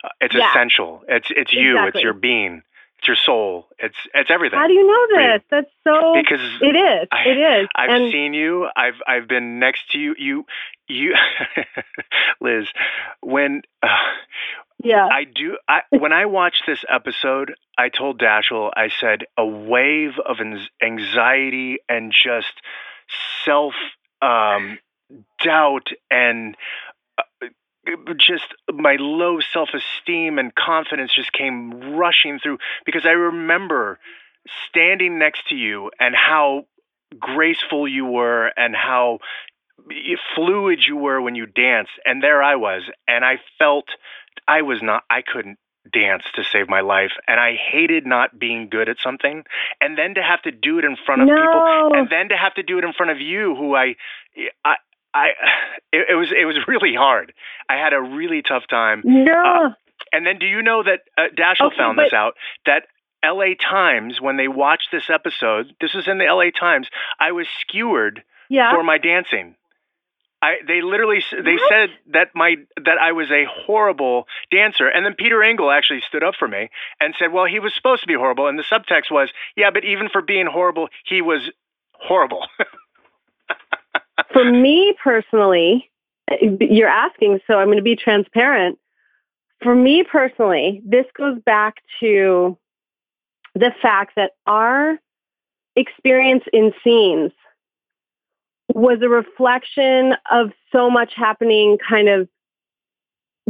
uh, it's Yeah. essential. It's it's you. Exactly. It's your being. It's your soul. It's it's everything. How do you know for you. this? That's so. because It is. I- it is. I've and seen you. I've I've been next to you. You you, Liz. When uh, yeah. I do, I, when I watched this episode, I told Dashiell, I said, a wave of anxiety and just self um, doubt and uh, just my low self esteem and confidence just came rushing through because I remember standing next to you and how graceful you were and how fluid you were when you danced. And there I was. And I felt I was not I couldn't dance to save my life and I hated not being good at something and then to have to do it in front of people and then to have to do it in front of you who I I I it, it was it was really hard. I had a really tough time. no. And then do you know that uh, Dashiell Okay, found but- this out that LA Times when they watched this episode, this was in the LA Times, I was skewered yeah. for my dancing. I, they literally they What? said that my that I was a horrible dancer, and then Peter Engel actually stood up for me and said, "Well, he was supposed to be horrible," and the subtext was, "Yeah, but even for being horrible, he was horrible." For me personally, eh, you're asking, so I'm going to be transparent. For me personally, this goes back to the fact that our experience in scenes was a reflection of so much happening kind of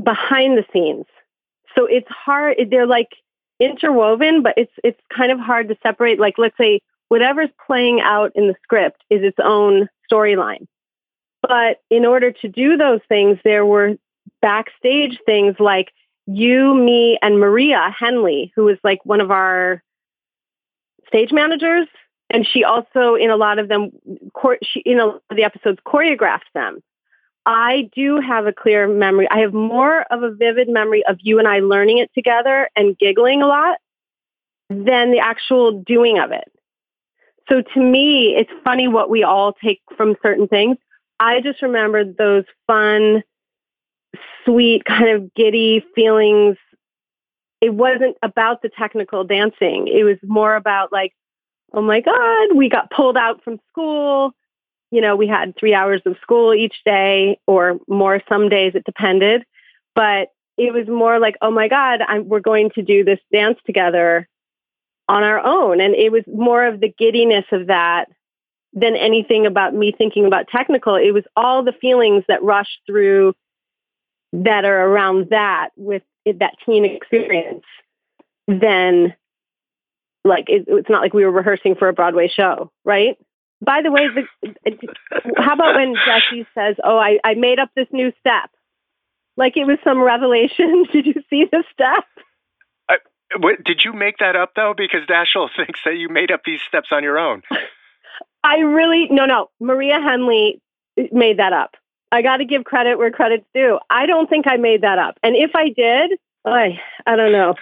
behind the scenes. So it's hard, they're like interwoven, but it's it's kind of hard to separate like let's say whatever's playing out in the script is its own storyline. But in order to do those things, there were backstage things like you, me, and Maria Henley, who was like one of our stage managers. And she also, in a lot of them, she, in a lot of the episodes, choreographed them. I do have a clear memory. I have more of a vivid memory of you and I learning it together and giggling a lot than the actual doing of it. So to me, it's funny what we all take from certain things. I just remember those fun, sweet, kind of giddy feelings. It wasn't about the technical dancing. It was more about like, oh my God, we got pulled out from school. You know, we had three hours of school each day or more some days, it depended. But it was more like, oh my God, I'm, we're going to do this dance together on our own. And it was more of the giddiness of that than anything about me thinking about technical. It was all the feelings that rush through that are around that with it, that teen experience. Then, like, it, it's not like we were rehearsing for a Broadway show, right? By the way, the, how about when Jesse says, "Oh, I, I made up this new step," like it was some revelation? Did you see the step? what, did you make that up though? Because Dashiell thinks that you made up these steps on your own. I really no no. Maria Henley made that up. I got to give credit where credit's due. I don't think I made that up. And if I did, I I don't know.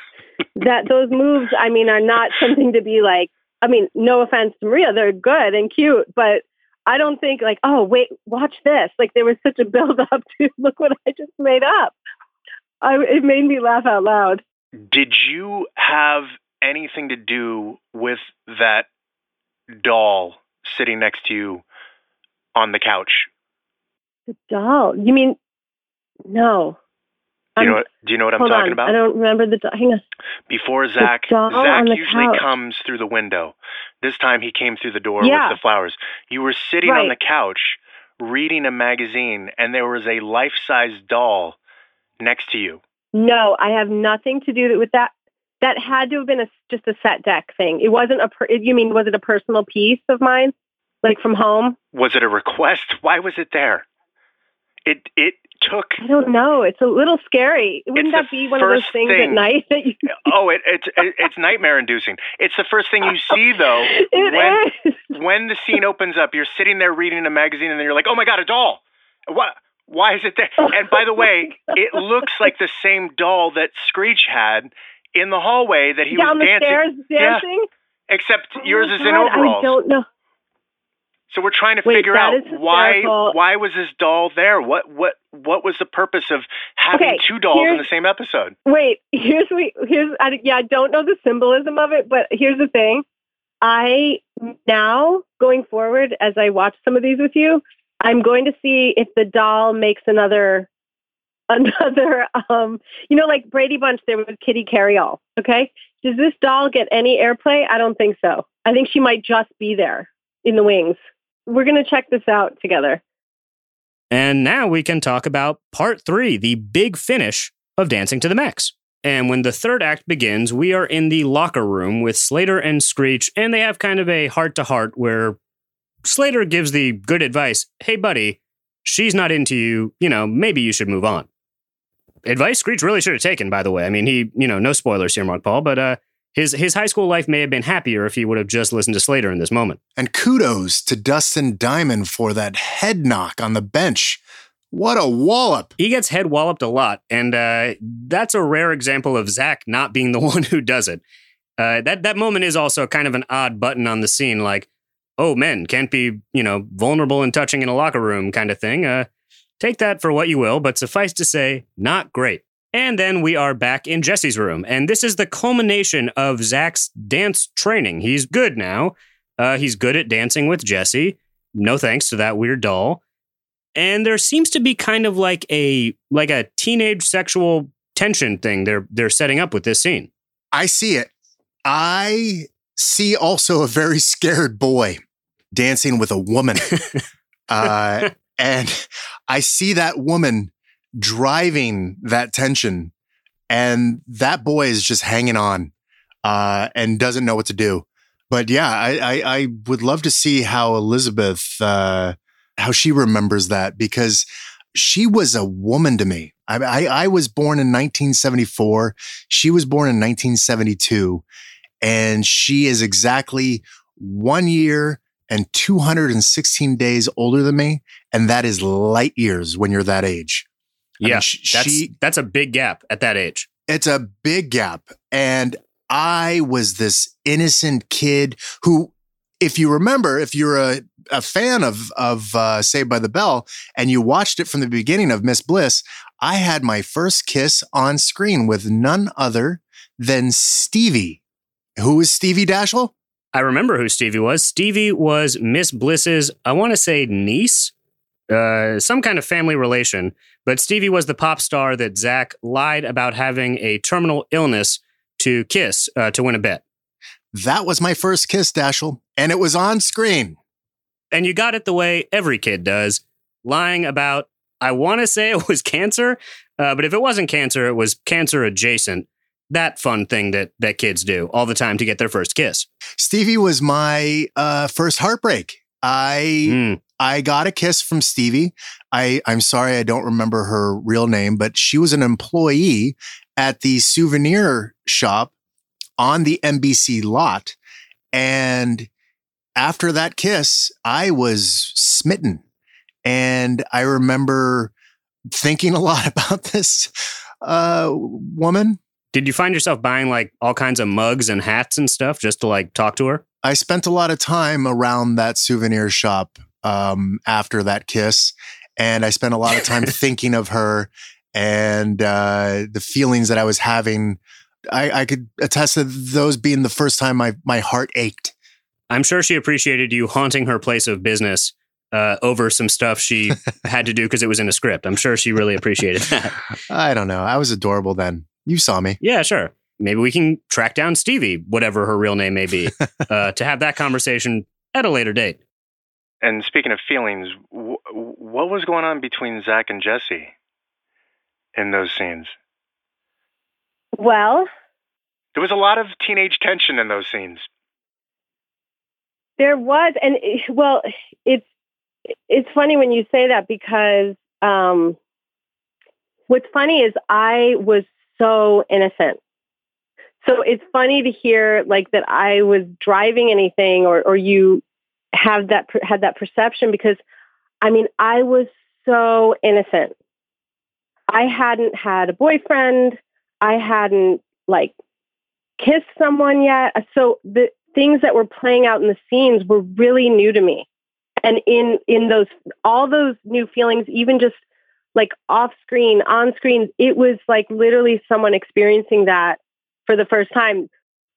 That those moves I mean are not something to be like I mean, no offense to Maria, they're good and cute, but I don't think like, oh, wait, watch this. Like there was such a build up to look what I just made up. I, it made me laugh out loud. Did you have anything to do with that doll sitting next to you on the couch? The doll. You mean no? Do you know what, do you know what I'm Hold talking on. about? I don't remember the doll. Hang on. Before Zach, Zach usually couch. comes through the window. This time he came through the door Yeah. with the flowers. You were sitting on the couch reading a magazine, and there was a life-size doll next to you. No, I have nothing to do with that. That had to have been a, just a set deck thing. It wasn't a. Per, you mean was it a personal piece of mine, like from home? Was it a request? Why was it there? It it took I don't know. It's a little scary. Wouldn't that be one of those things at night that you? oh it, it's it, it's nightmare inducing it's the first thing you see though It when is. when the scene opens up you're sitting there reading a magazine and then you're like oh my god a doll what why is it there oh and by the way it looks like the same doll that screech had in the hallway that he down was the dancing stairs Yeah. dancing. except Oh yours is in overalls I don't know. So we're trying to Wait, figure out why why was this doll there what what what was the purpose of having Okay, two dolls in the same episode Wait, here's we here's I, yeah, I don't know the symbolism of it, but here's the thing. I now going forward as I watch some of these with you, I'm going to see if the doll makes another another um you know like Brady Bunch there was Kitty Karry-All, okay? Does this doll get any airplay? I don't think so. I think she might just be there in the wings. We're going to check this out together. And now we can talk about part three, the big finish of Dancing to the Max. And when the third act begins, we are in the locker room with Slater and Screech, and they have kind of a heart to heart where Slater gives the good advice Hey, buddy, she's not into you. You know, maybe you should move on. Advice Screech really should have taken, by the way. I mean, he, you know, no spoilers here, Mark Paul, but uh, his, his high school life may have been happier if he would have just listened to Slater in this moment. And kudos to Dustin Diamond for that head knock on the bench. What a wallop. he gets head walloped a lot, and uh, that's a rare example of Zach not being the one who does it. Uh, that that moment is also kind of an odd button on the scene, like, "Oh, men can't be, you know, vulnerable and touching in a locker room," kind of thing. Uh, take that for what you will, but suffice to say, not great. And then we are back in Jesse's room, and this is the culmination of Zach's dance training. He's good now. Uh, he's good at dancing with Jesse. No thanks to that weird doll and there seems to be kind of like a like a teenage sexual tension thing they're they're setting up with this scene. I see it. I see also a very scared boy dancing with a woman. uh, and I see that woman driving that tension, and that boy is just hanging on uh, and doesn't know what to do. But yeah, I, I, I would love to see how Elizabeth, uh, how she remembers that because she was a woman to me. I, I, I was born in 1974. She was born in 1972, and she is exactly one year and 216 days older than me. And that is light years when you're that age. I mean, Yeah, That's she, that's a big gap at that age. it's a big gap. And I was this innocent kid who, if you remember, if you're a, a fan of, of uh, Saved by the Bell and you watched it from the beginning of Miss Bliss, I had my first kiss on screen with none other than Stevie. Who was Stevie Dashiell? I remember who Stevie was. Stevie was Miss Bliss's, I want to say niece, uh, some kind of family relation. But Stevie was the pop star that Zach lied about having a terminal illness to kiss uh, to win a bet. That was my first kiss, Dashiell, and it was on screen. and you got it the way every kid does, lying about. I want to say it was cancer, uh, but if it wasn't cancer, it was cancer adjacent. That fun thing that that kids do all the time to get their first kiss. Stevie was my uh, first heartbreak. I Mm. I got a kiss from Stevie. I, I'm sorry, I don't remember her real name, but she was an employee at the souvenir shop on the NBC lot. And after that kiss, I was smitten. And I remember thinking a lot about this uh, woman. Did you find yourself buying like all kinds of mugs and hats and stuff just to like talk to her? I spent a lot of time around that souvenir shop um, after that kiss, and I spent a lot of time thinking of her and uh, the feelings that I was having. I, I could attest to those being the first time my my heart ached. I'm sure she appreciated you haunting her place of business uh, over some stuff she had to do because it was in a script. I'm sure she really appreciated that. I don't know. I was adorable then. You saw me. Yeah, sure. Maybe we can track down Stevie, whatever her real name may be, uh, to have that conversation at a later date. And speaking of feelings, wh- what was going on between Zach and Jesse in those scenes? Well, There was a lot of teenage tension in those scenes. There was, and well, it's it's funny when you say that because um, What's funny is I was so innocent. So it's funny to hear like that I was driving anything or, or you have that, had that perception because I mean, I was so innocent. I hadn't had a boyfriend. I hadn't like kissed someone yet. So the things that were playing out in the scenes were really new to me. And in in those all those new feelings, even just like off screen, on screen, it was like literally someone experiencing that for the first time.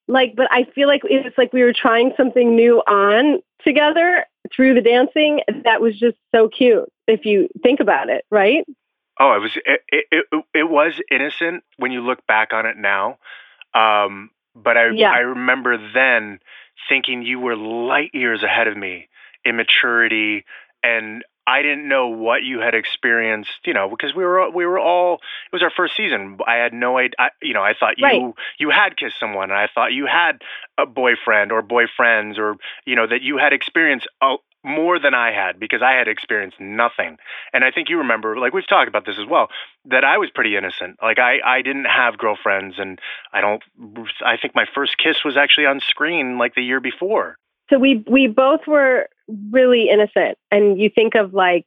Like, but I feel like it was like we were trying something new on together through the dancing. That was just so cute if you think about it, right? Oh, it was it, it, it, it was innocent when you look back on it now. Um, but I Yeah. I remember then thinking you were light years ahead of me in maturity and I didn't know what you had experienced, you know, because we were we were all it was our first season. I had no idea, I, you know, I thought you Right. you had kissed someone and I thought you had a boyfriend or boyfriends or you know that you had experienced uh, more than I had because I had experienced nothing. And I think you remember, like we've talked about this as well, that I was pretty innocent. Like I, I didn't have girlfriends, and I don't. I think my first kiss was actually on screen like the year before. So we we both were really innocent, and you think of like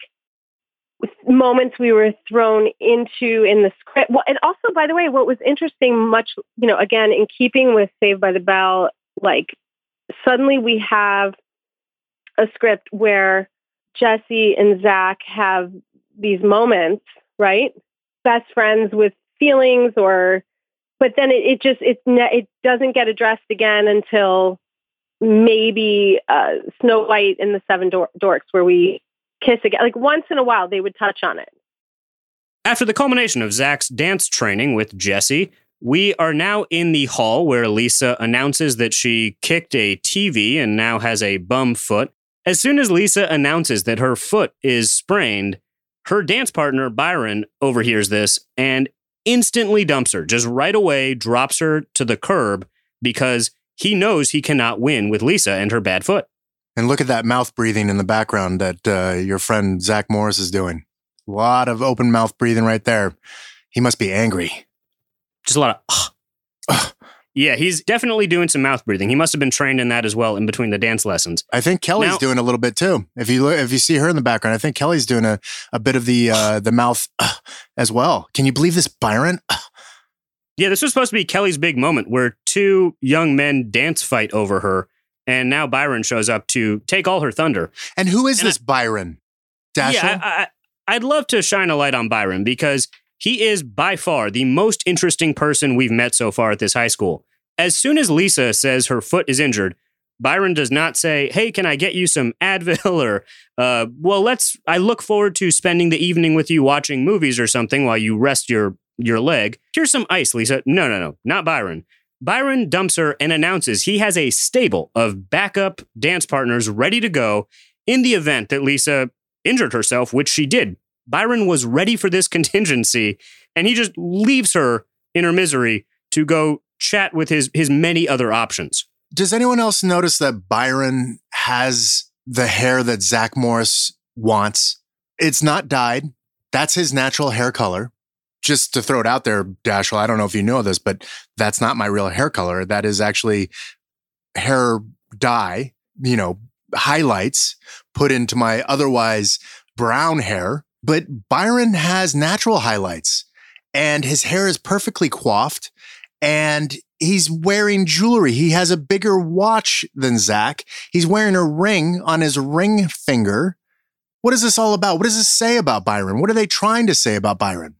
moments we were thrown into in the script. Well, and also, by the way, what was interesting, much you know, again in keeping with Saved by the Bell, like suddenly we have a script where Jesse and Zach have these moments, right? Best friends with feelings, or but then it, it just it's it doesn't get addressed again until maybe uh, Snow White and the Seven Dor- Dorks, where we kiss again. Like once in a while, they would touch on it. After the culmination of Zach's dance training with Jesse, we are now in the hall where Lisa announces that she kicked a TV and now has a bum foot. As soon as Lisa announces that her foot is sprained, her dance partner, Byron, overhears this and instantly dumps her, just right away drops her to the curb because he knows he cannot win with Lisa and her bad foot. And look at that mouth breathing in the background that uh, your friend Zach Morris is doing. A lot of open mouth breathing right there. He must be angry. Just a lot of. Yeah, he's definitely doing some mouth breathing. He must have been trained in that as well in between the dance lessons. I think Kelly's Now- doing a little bit too. If you look, if you see her in the background, I think Kelly's doing a, a bit of the uh, the mouth uh, as well. Can you believe this, Byron? Uh, Yeah, this was supposed to be Kelly's big moment where two young men dance fight over her, and now Byron shows up to take all her thunder. And who is And I- this Byron? Dashiell? Yeah, I, I, I'd love to shine a light on Byron because he is by far the most interesting person we've met so far at this high school. As soon as Lisa says her foot is injured, Byron does not say, "Hey, can I get you some Advil?" or uh, "Well, let's." I look forward to spending the evening with you watching movies or something while you rest your your leg. Here's some ice, Lisa. No, no, no, not Byron. Byron dumps her and announces he has a stable of backup dance partners ready to go in the event that Lisa injured herself, which she did. Byron was ready for this contingency, and he just leaves her in her misery to go chat with his his many other options. Does anyone else notice that Byron has the hair that Zach Morris wants? It's not dyed. That's his natural hair color. Just to throw it out there, Dashiell, I don't know if you know this, but that's not my real hair color. That is actually hair dye, you know, highlights put into my otherwise brown hair. But Byron has natural highlights and his hair is perfectly coiffed and he's wearing jewelry. He has a bigger watch than Zach. He's wearing a ring on his ring finger. What is this all about? What does this say about Byron? What are they trying to say about Byron?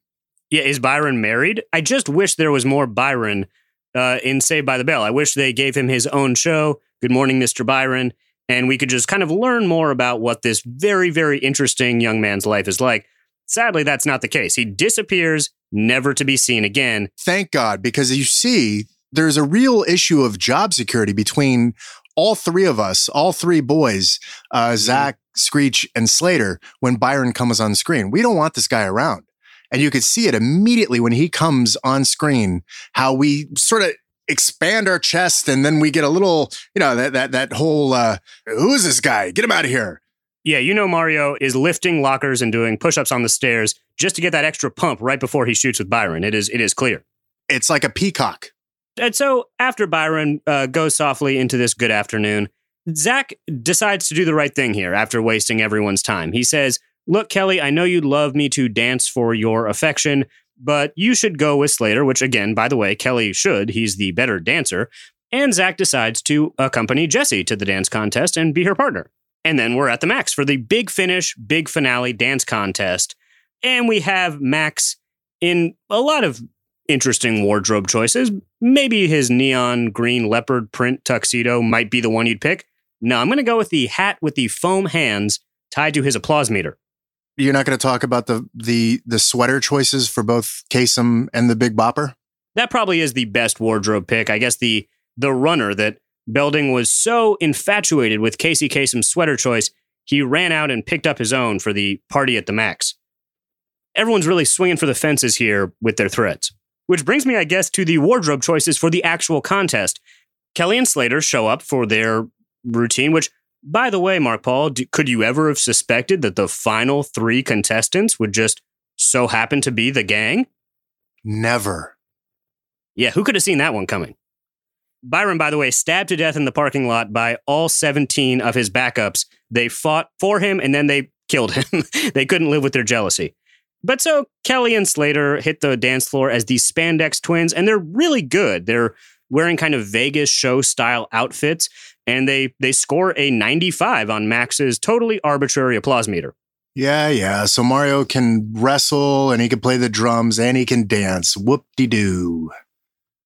Yeah, is Byron married? I just wish there was more Byron uh, in Saved by the Bell. I wish they gave him his own show. Good morning, Mr. Byron. And we could just kind of learn more about what this very, very interesting young man's life is like. Sadly, that's not the case. He disappears, never to be seen again. Thank God, because you see, there's a real issue of job security between all three of us, all three boys, uh, Zach, Screech, and Slater, when Byron comes on screen. We don't want this guy around. And you could see it immediately when he comes on screen, how we sort of expand our chest and then we get a little, you know, that that that whole uh, who is this guy? Get him out of here. Yeah, you know Mario is lifting lockers and doing push-ups on the stairs just to get that extra pump right before he shoots with Byron. It is it is clear. It's like a peacock. And so after Byron uh, goes softly into this good afternoon, Zach decides to do the right thing here after wasting everyone's time. He says, Look, Kelly, I know you'd love me to dance for your affection, but you should go with Slater, which again, by the way, Kelly should. He's the better dancer. And Zach decides to accompany Jessie to the dance contest and be her partner. And then we're at the Max for the big finish, big finale dance contest. And we have Max in a lot of interesting wardrobe choices. Maybe his neon green leopard print tuxedo might be the one you'd pick. No, I'm going to go with the hat with the foam hands tied to his applause meter. You're not going to talk about the the the sweater choices for both Kasem and the Big Bopper. That probably is the best wardrobe pick. I guess the the runner that Belding was so infatuated with Casey Kasem's sweater choice, he ran out and picked up his own for the party at the Max. Everyone's really swinging for the fences here with their threads. Which brings me, I guess, to the wardrobe choices for the actual contest. Kelly and Slater show up for their routine, which, by the way, Mark Paul, could you ever have suspected that the final three contestants would just so happen to be the gang? Never. Yeah, who could have seen that one coming? Byron, by the way, stabbed to death in the parking lot by all 17 of his backups. They fought for him and then they killed him. they couldn't live with their jealousy. But so Kelly and Slater hit the dance floor as these spandex twins, and they're really good. They're wearing kind of Vegas show style outfits, and they they score a 95 on Max's totally arbitrary applause meter. Yeah, yeah. So Mario can wrestle and he can play the drums and he can dance. Whoop de doo.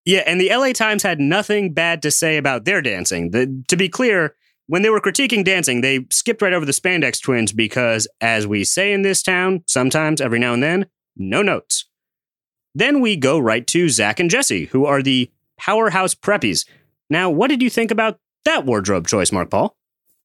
Yeah, and the LA Times had nothing bad to say about their dancing. The, to be clear, when they were critiquing dancing, they skipped right over the Spandex twins because, as we say in this town, sometimes, every now and then, no notes. Then we go right to Zach and Jesse, who are the powerhouse preppies. Now, what did you think about that wardrobe choice, Mark Paul?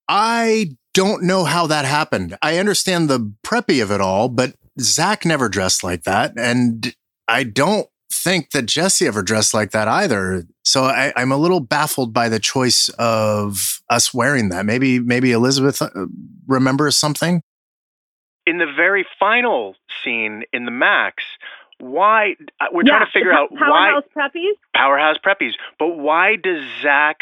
I don't know how that happened. I understand the preppy of it all, but Zach never dressed like that. And I don't think that Jesse ever dressed like that either. So I, am a little baffled by the choice of us wearing that. Maybe maybe Elizabeth uh, remembers something. In the very final scene in the Max, why uh, we're yeah, trying to figure out powerhouse why preppies. Powerhouse preppies, but why does Zach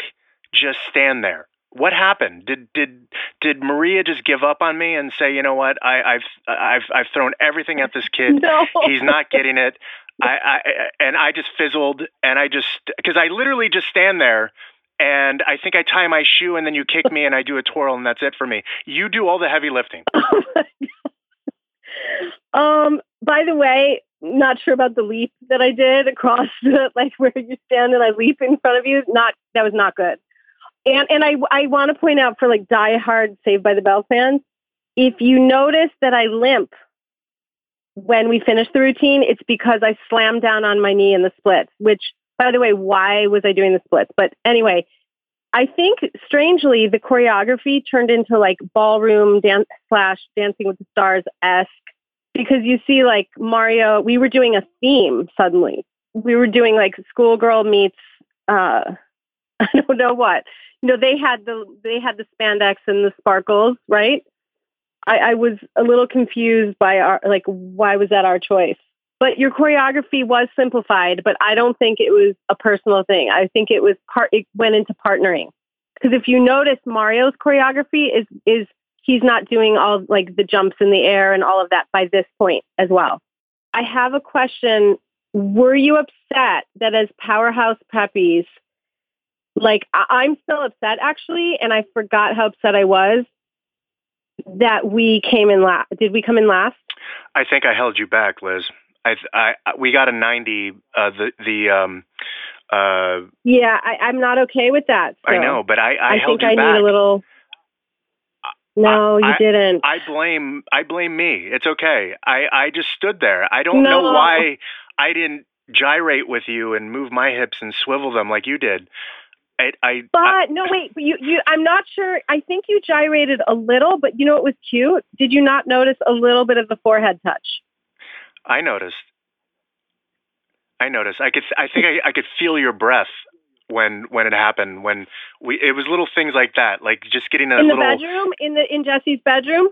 just stand there? What happened? Did did did Maria just give up on me and say, you know what, I, I've I've I've thrown everything at this kid. No. He's not getting it. I, I and I just fizzled, and I just because I literally just stand there and I think I tie my shoe and then you kick me and I do a twirl and that's it for me. You do all the heavy lifting. um, by the way, not sure about the leap that I did across the like where you stand and I leap in front of you. Not that was not good. And and I I want to point out for like die hard Saved by the Bell fans, if you notice that I limp when we finish the routine, it's because I slammed down on my knee in the splits, which, by the way, why was I doing the splits? But anyway, I think strangely, the choreography turned into like ballroom dance slash dancing with the stars esque because you see like Mario, we were doing a theme suddenly. We were doing like schoolgirl meets, uh, I don't know what. Know, they had the they had the spandex and the sparkles, right? I, I was a little confused by our like why was that our choice? But your choreography was simplified, but I don't think it was a personal thing. I think it was part it went into partnering. Because if you notice Mario's choreography is is he's not doing all like the jumps in the air and all of that by this point as well. I have a question. Were you upset that as powerhouse preppies, like I- I'm still upset actually, and I forgot how upset I was that we came in last. Did we come in last? I think I held you back, Liz. I, I we got a 90. Uh, the the um, uh, yeah, I, am not okay with that. So I know, but I I, I held think you I back. need a little. No, I, you didn't. I blame I blame me. It's okay. I I just stood there. I don't no. know why I didn't gyrate with you and move my hips and swivel them like you did. I, I, but I, no, wait. But you, you, I'm not sure. I think you gyrated a little, but you know it was cute. Did you not notice a little bit of the forehead touch? I noticed. I noticed. I could. I think I, I could feel your breath when when it happened. When we, it was little things like that, like just getting a little. in the little. bedroom, in the in Jesse's bedroom.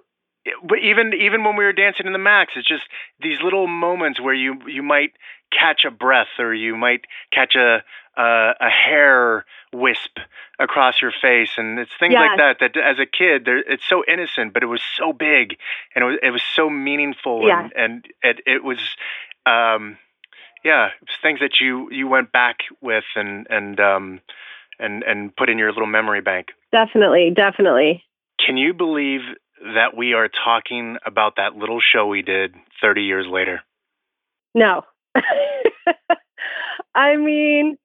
But even even when we were dancing in the max, it's just these little moments where you you might catch a breath or you might catch a a, a hair wisp across your face, and it's things like that. That as a kid, it's so innocent, but it was so big, and it was it was so meaningful, Yeah. and and it it was. Um, yeah, it was things that you you went back with and and um and and put in your little memory bank. Definitely, definitely. Can you believe that we are talking about that little show we did 30 years later? No. I mean,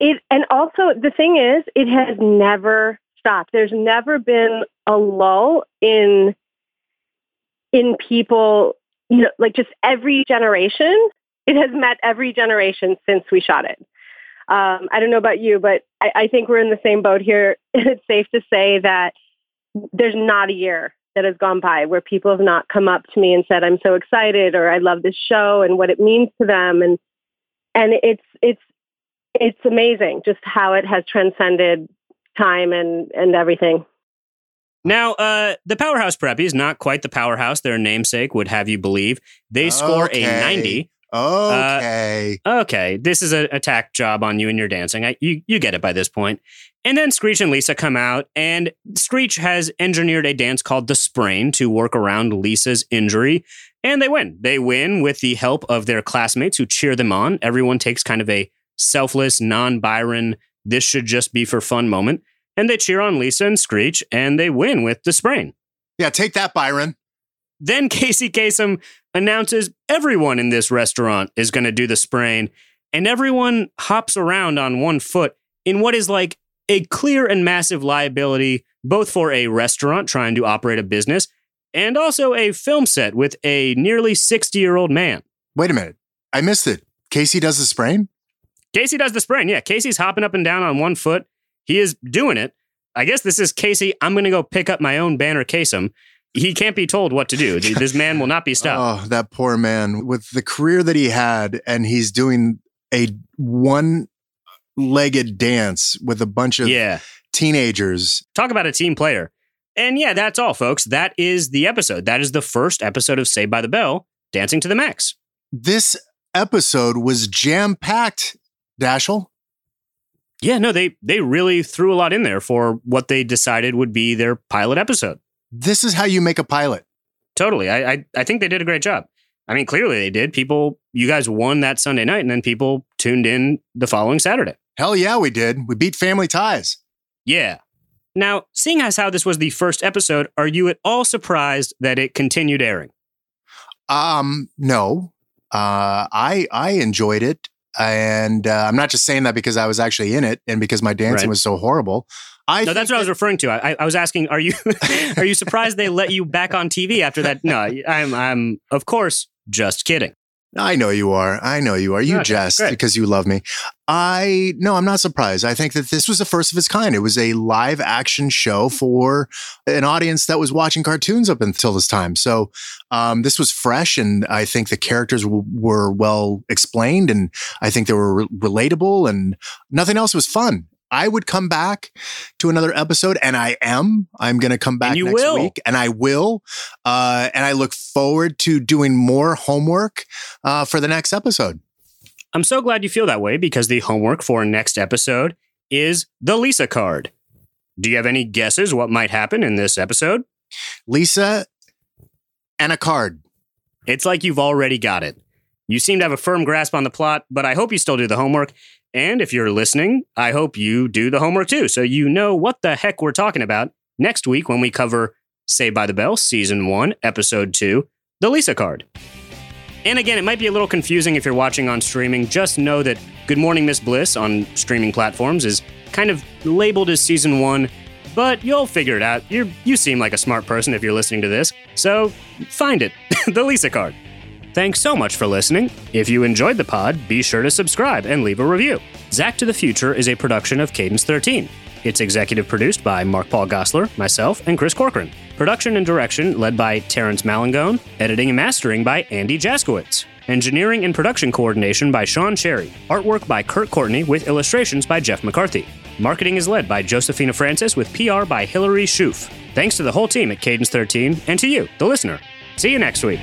it, and also the thing is, it has never stopped. There's never been a lull in, in people, you know, like just every generation. It has met every generation since we shot it. Um, I don't know about you, but I, I think we're in the same boat here. It's safe to say that there's not a year that has gone by where people have not come up to me and said, I'm so excited or I love this show and what it means to them. And, and it's, it's, it's amazing just how it has transcended time and, and everything. Now, uh, the Powerhouse Preppy is not quite the powerhouse their namesake would have you believe. They score Okay. a 90. Uh, okay. Okay, this is an attack job on you and your dancing. I, you you get it by this point. And then Screech and Lisa come out, and Screech has engineered a dance called the Sprain to work around Lisa's injury, and they win. They win with the help of their classmates who cheer them on. Everyone takes kind of a selfless, non-Byron, this should just be for fun moment, and they cheer on Lisa and Screech, and they win with the Sprain. yeah, take that, Byron. Then Casey Kasem announces everyone in this restaurant is going to do the sprain, and everyone hops around on one foot in what is like a clear and massive liability, both for a restaurant trying to operate a business and also a film set with a nearly 60 year old man. Wait a minute. I missed it. Casey does the sprain? Casey does the sprain. Yeah, Casey's hopping up and down on one foot. He is doing it. I guess this is Casey. I'm going to go pick up my own banner Kasem. He can't be told what to do. This man will not be stopped. Oh, that poor man with the career that he had, and he's doing a one legged dance with a bunch of yeah. teenagers. talk about a team player. And yeah, that's all, folks. That is the episode. That is the first episode of Saved by the Bell, Dancing to the Max. This episode was jam packed, Dashiell. Yeah, no, they they really threw a lot in there for what they decided would be their pilot episode. This is how you make a pilot. Totally. I I, I think they did a great job. I mean, clearly they did. People, you guys won that Sunday night, and then people tuned in the following Saturday. Hell yeah, we did. We beat family ties. Yeah. Now, seeing as how this was the first episode, are you at all surprised that it continued airing? Um, no. Uh, I I enjoyed it, and uh, I'm not just saying that because I was actually in it and because my dancing Right. was so horrible. I No, that's what I was referring to. I, I was asking, are you are you surprised they let you back on TV after that? No, I'm I'm of course just kidding. I know you are. I know you are. You Okay, jest great. because you love me. I no, I'm not surprised. I think that this was the first of its kind. It was a live action show for an audience that was watching cartoons up until this time. So um, this was fresh, and I think the characters w- were well explained, and I think they were re- relatable, and nothing else was fun. I would come back to another episode, and I am. I'm going to come back next will. week, and I will. Uh, and I look forward to doing more homework uh, for the next episode. I'm so glad you feel that way because the homework for next episode is the Lisa card. Do you have any guesses what might happen in this episode? Lisa and a card. It's like you've already got it. You seem to have a firm grasp on the plot, but I hope you still do the homework. And if you're listening, I hope you do the homework too, so you know what the heck we're talking about next week when we cover Saved by the Bell, Season 1, Episode 2, The Lisa Card. And again, it might be a little confusing if you're watching on streaming. Just know that Good Morning Miss Bliss on streaming platforms is kind of labeled as Season 1, but you'll figure it out. you you seem like a smart person if you're listening to this, so find it the Lisa Card. Thanks so much for listening. If you enjoyed the pod, be sure to subscribe and leave a review. Zack to the Future is a production of Cadence 13. It's executive produced by Mark Paul Gosselaar, myself, and Chris Corcoran. Production and direction led by Terrence Malangone. Editing and mastering by Andy Jaskowitz. Engineering and production coordination by Sean Cherry. Artwork by Kurt Courtney with illustrations by Jeff McCarthy. Marketing is led by Josephina Francis with PR by Hilary Schoof. Thanks to the whole team at Cadence 13 and to you, the listener. See you next week.